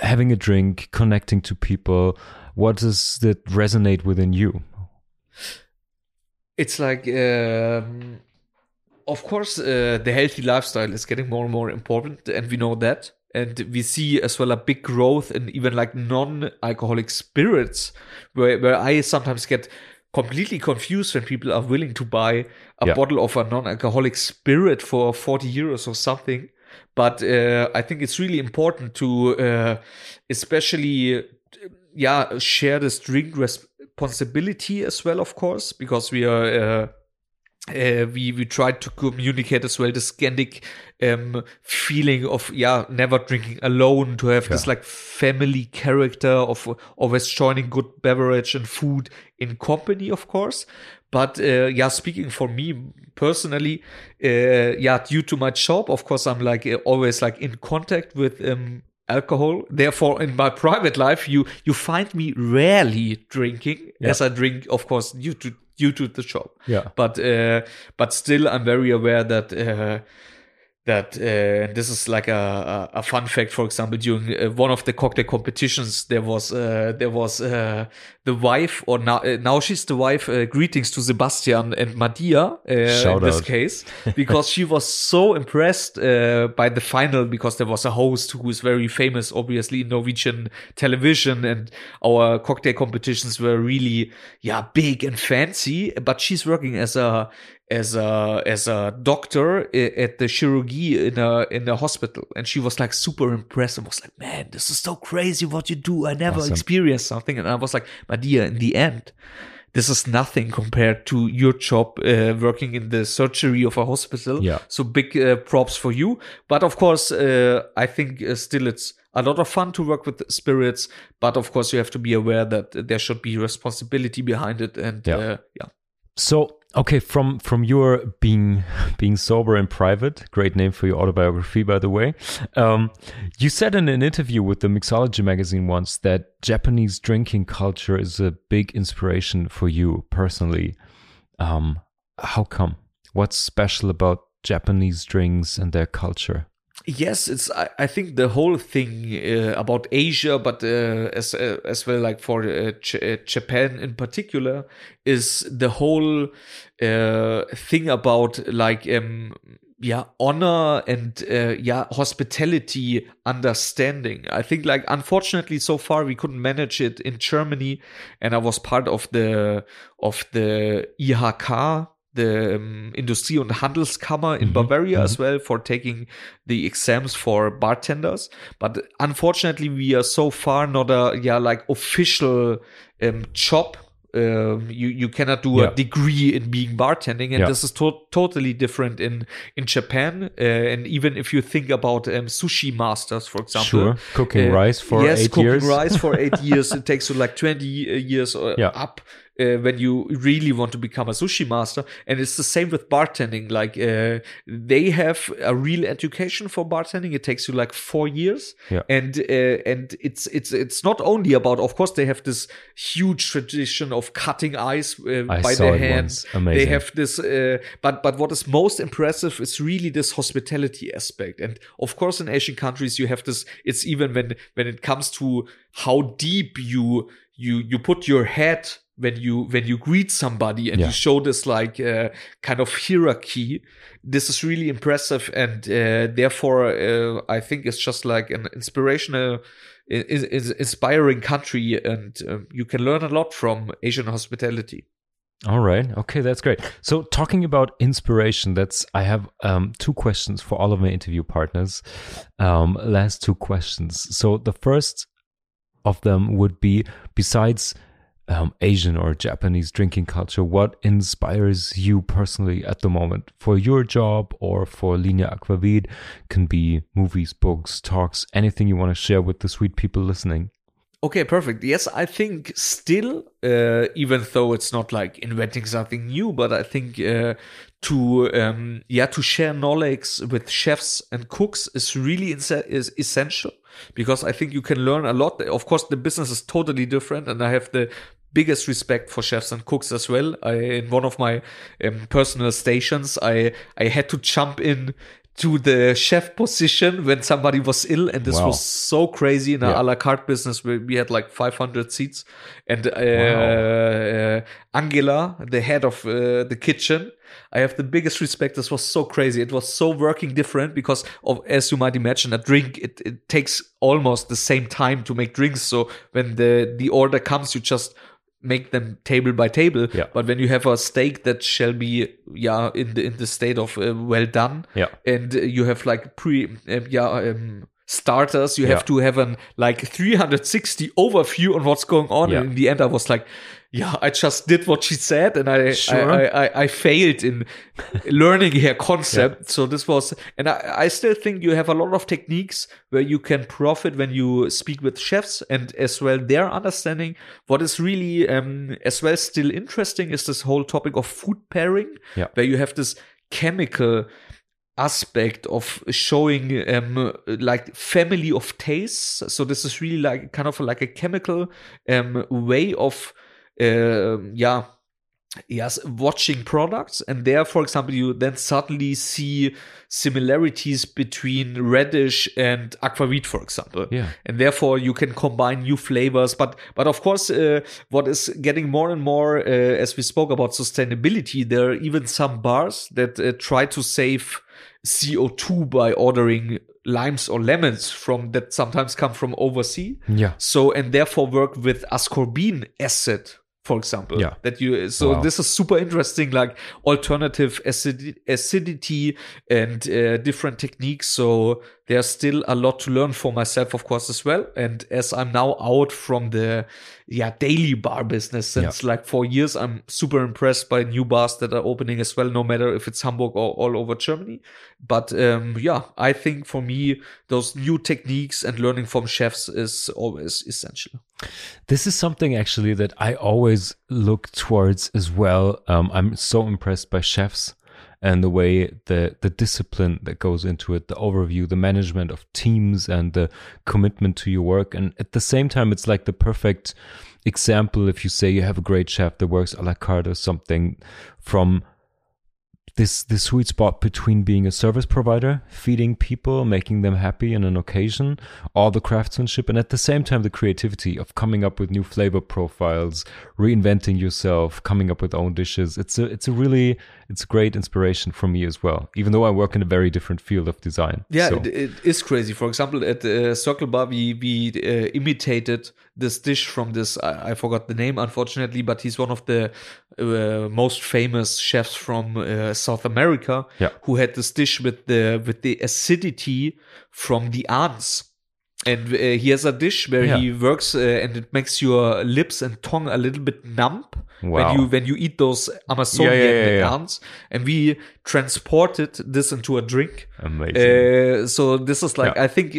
having a drink, connecting to people. What does that resonate within you? it's like um, of course uh, the healthy lifestyle is getting more and more important and we know that and we see as well a big growth in even like non-alcoholic spirits where, where i sometimes get completely confused when people are willing to buy a Yeah. bottle of a non-alcoholic spirit for 40 euros or something but uh, i think it's really important to uh, especially uh, yeah share this drink responsibility as well of course because we are uh, we we tried to communicate as well the Scandic um, feeling of yeah never drinking alone to have this like family character of always joining good beverage and food in company of course. But uh, yeah speaking for me personally uh, yeah due to my job of course I'm like uh, always like in contact with um, alcohol. Therefore in my private life you you find me rarely drinking as I drink of course due to due to the job Yeah. but uh, but still I'm very aware that uh, that uh, this is like a, a, a fun fact. For example, during uh, one of the cocktail competitions, there was uh, there was uh, the wife, or now uh, now she's the wife. Uh, greetings to Sebastian and Madia uh, in this out. case, because she was so impressed uh, by the final because there was a host who is very famous, obviously in Norwegian television, and our cocktail competitions were really yeah big and fancy. But she's working as a as a as a doctor at the chirurgy in a in a hospital. And she was like super impressed and was like man this is so crazy what you do. I never Awesome. experienced something. And i was like my dear in the end this is nothing compared to your job uh, working in the surgery of a hospital. Yeah. so big uh, props for you. But of course uh, i think uh, still it's a lot of fun to work with spirits. But of course you have to be aware that there should be responsibility behind it. And Yeah. uh, yeah. So okay from from your being being sober in private great name for your autobiography by the way. Um, you said in an interview with the mixology magazine once that japanese drinking culture is a big inspiration for you personally. Um, how come? What's special about japanese drinks and their culture Yes, it's. I, I think the whole thing uh, about Asia, but uh, as uh, as well like for uh, Ch- uh, Japan in particular, is the whole uh, thing about like um yeah honor and yeah hospitality understanding. I think like unfortunately so far we couldn't manage it in Germany, and I was part of the of the IHK the um, Industrie- und Handelskammer in mm-hmm. Bavaria mm-hmm. as well for taking the exams for bartenders. But unfortunately, we are so far not a yeah like official um, job. Um, you you cannot do yeah. a degree in being bartending, and yeah. this is to- totally different in in Japan. Uh, and even if you think about um, sushi masters, for example, sure, cooking uh, rice for yes, eight cooking years. rice for eight years, it takes you like twenty uh, years uh, yeah. up uh, when you really want to become a sushi master. And it's the same with bartending. Like uh, they have a real education for bartending. It takes you like four years, yeah. and uh, and it's it's it's not only about. Of course, they have this huge tradition of cutting ice uh, by their hands. They have this, uh, but but what is most impressive is really this hospitality aspect. And of course, in Asian countries, you have this. It's even when when it comes to how deep you you you put your head when you when you greet somebody and yeah. you show this like uh, kind of hierarchy this is really impressive and uh, therefore uh, i think it's just like an inspirational is, is inspiring country and um, you can learn a lot from asian hospitality. All right. Okay that's great. So talking about inspiration that's i have um, two questions for all of my interview partners. Um, last two questions. So the first of them would be besides um, Asian or Japanese drinking culture, what inspires you personally at the moment for your job or for Linie Aquavit? Can be movies, books, talks, anything you want to share with the sweet people listening. Okay, perfect. Yes, I think still, uh, even though it's not like inventing something new, but I think uh, to um, yeah to share knowledge with chefs and cooks is really is essential because I think you can learn a lot. Of course, the business is totally different, and I have the biggest respect for chefs and cooks as well. I, in one of my um, personal stations, I I had to jump in to the chef position when somebody was ill and this wow. was so crazy in yeah. a la carte business where we had like 500 seats and uh, wow. uh, angela the head of uh, the kitchen i have the biggest respect this was so crazy it was so working different because of as you might imagine a drink it, it takes almost the same time to make drinks so when the the order comes you just make them table by table. Yeah. But when you have a steak that shall be yeah in the in the state of uh, well done, yeah, and uh, you have like pre um, yeah um, starters, you have to have an like 360 overview on what's going on. Yeah. And in the end, I was like, yeah, I just did what she said, and I sure. I, I, I, failed in learning her concept. Yeah. So this was, and I, I still think you have a lot of techniques where you can profit when you speak with chefs, and as well their understanding. What is really um, as well still interesting is this whole topic of food pairing, yeah. where you have this chemical aspect of showing um like family of tastes so this is really like kind of like a chemical um way of uh, yeah yes watching products and there for example you then suddenly see similarities between radish and aquavit for example. Yeah. And therefore you can combine new flavors. But but of course uh, what is getting more and more uh, as we spoke about sustainability there are even some bars that uh, try to save co2 by ordering limes or lemons from that sometimes come from overseas yeah. So and therefore work with ascorbine acid for example yeah that you so wow. this is super interesting like alternative acid, acidity and uh, different techniques so there's still a lot to learn for myself, of course, as well. And as I'm now out from the yeah daily bar business since Yeah. like four years, I'm super impressed by new bars that are opening as well, no matter if it's Hamburg or all over Germany. But um, yeah, I think for me, those new techniques and learning from chefs is always essential. This is something actually that I always look towards as well. Um, I'm so impressed by chefs and the way the the discipline that goes into it, the overview, the management of teams, and the commitment to your work. And at the same time, it's like the perfect example if you say you have a great chef that works a la carte or something from this this sweet spot between being a service provider, feeding people, making them happy on an occasion, all the craftsmanship, and at the same time the creativity of coming up with new flavor profiles, reinventing yourself, coming up with own dishes. It's a it's a really it's a great inspiration for me as well. Even though I work in a very different field of design. Yeah, So- it, it is crazy. For example, at uh, Circle Bar, we we uh, imitated this dish from this. I, I forgot the name, unfortunately, but he's one of the uh, most famous chefs from uh, South America. Yeah. who had this dish with the with the acidity from the ants. And uh, he has a dish where Yeah. he works, uh, and it makes your lips and tongue a little bit numb Wow. when you when you eat those Amazonian Yeah, ants. And we transported this into a drink. Amazing. Uh, so this is like. I think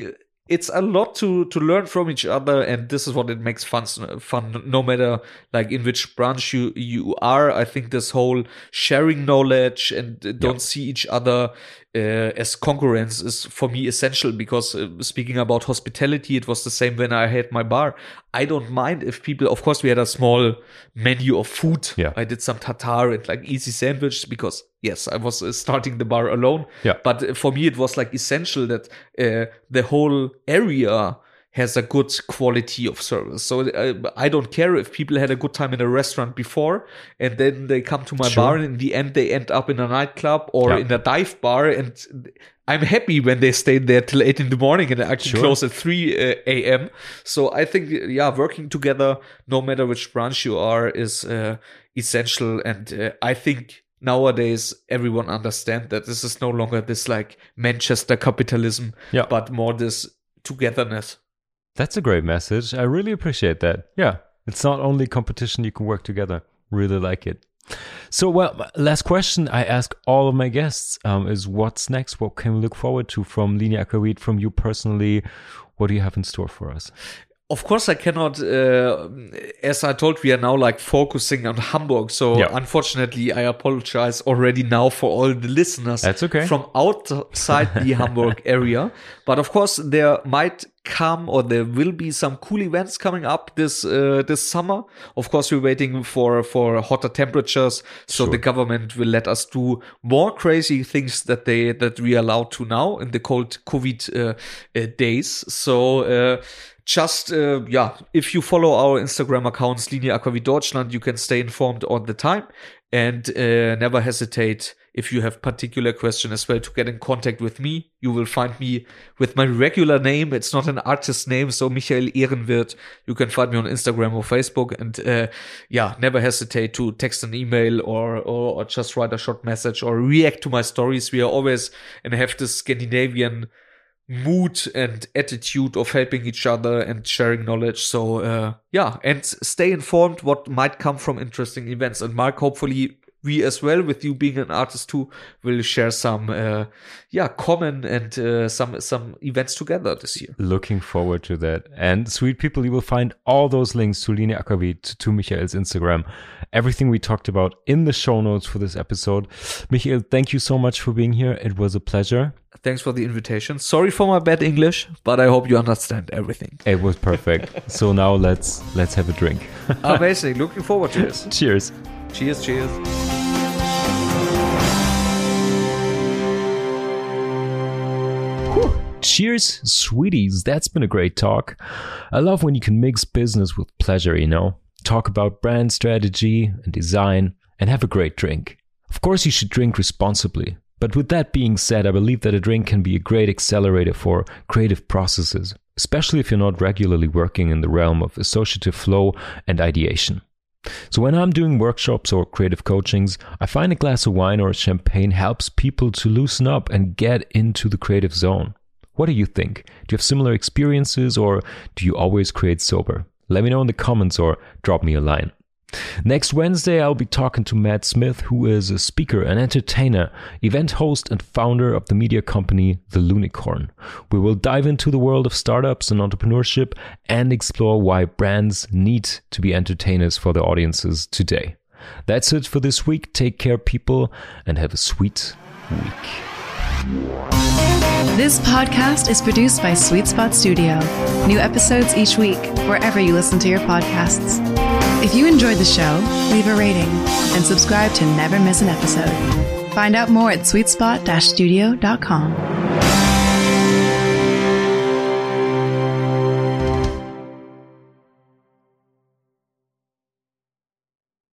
it's a lot to to learn from each other, and this is what it makes fun. Fun, no matter like in which branch you you are. I think this whole sharing knowledge and don't see each other uh, as concurrents is for me essential because uh, speaking about hospitality, it was the same when I had my bar. I don't mind if people. Of course, we had a small menu of food. Yeah. I did some tartar and like easy sandwiches because yes, I was uh, starting the bar alone. Yeah. But uh, for me, it was like essential that uh, the whole area has a good quality of service. So uh, I don't care if people had a good time in a restaurant before and then they come to my Sure. bar and in the end they end up in a nightclub or Yeah. in a dive bar and I'm happy when they stayed there till eight in the morning and I can Sure. close at 3 uh, a.m. So I think, yeah, working together, no matter which branch you are, is uh, essential. And uh, I think nowadays everyone understand that this is no longer this like Manchester capitalism, Yeah. but more this togetherness. That's a great message. I really appreciate that. Yeah. It's not only competition, you can work together. Really like it. So, well, last question I ask all of my guests um, is what's next? What can we look forward to from Linie Aquavit, from you personally? What do you have in store for us? Of course, I cannot. Uh, as I told, we are now like focusing on Hamburg. So Yeah. unfortunately, I apologize already now for all the listeners. That's okay. From outside the Hamburg area, but of course, there might come or there will be some cool events coming up this uh, this summer. Of course, we're waiting for for hotter temperatures, so Sure. the government will let us do more crazy things that they that we are allowed to now in the cold COVID uh, uh, days. So. Just uh, yeah if you follow our instagram accounts linie aquavit deutschland you can stay informed all the time. And uh, never hesitate if you have particular question as well to get in contact with me. You will find me with my regular name. It's not an artist name so michael ehrenwirt. You can find me on instagram or facebook. And uh, yeah never hesitate to text an email or, or or just write a short message or react to my stories. We are always and have this scandinavian mood and attitude of helping each other and sharing knowledge. So uh, yeah, and stay informed what might come from interesting events. And Mark, hopefully we as well, with you being an artist too, will share some uh, yeah common and uh, some some events together this year. Looking forward to that. And sweet people, you will find all those links to Linie Aquavit, to Michael's Instagram, everything we talked about in the show notes for this episode. Michael, thank you so much for being here. It was a pleasure. Thanks for the invitation. Sorry for my bad English, but I hope you understand everything. It was perfect. so now let's let's have a drink. Amazing. Looking forward to this. Cheers. Cheers, cheers. Cheers, sweeties. That's been a great talk. I love when you can mix business with pleasure, you know? Talk about brand strategy and design and have a great drink. Of course, you should drink responsibly. But with that being said, I believe that a drink can be a great accelerator for creative processes, especially if you're not regularly working in the realm of associative flow and ideation. So when I'm doing workshops or creative coachings, I find a glass of wine or champagne helps people to loosen up and get into the creative zone. What do you think? Do you have similar experiences or do you always create sober? Let me know in the comments or drop me a line. Next Wednesday, I'll be talking to Matt Smith, who is a speaker, an entertainer, event host, and founder of the media company The Lunicorn. We will dive into the world of startups and entrepreneurship and explore why brands need to be entertainers for their audiences today. That's it for this week. Take care, people, and have a sweet week. This podcast is produced by Sweet Spot Studio. New episodes each week, wherever you listen to your podcasts. If you enjoyed the show, leave a rating and subscribe to never miss an episode. Find out more at sweetspot-studio.com.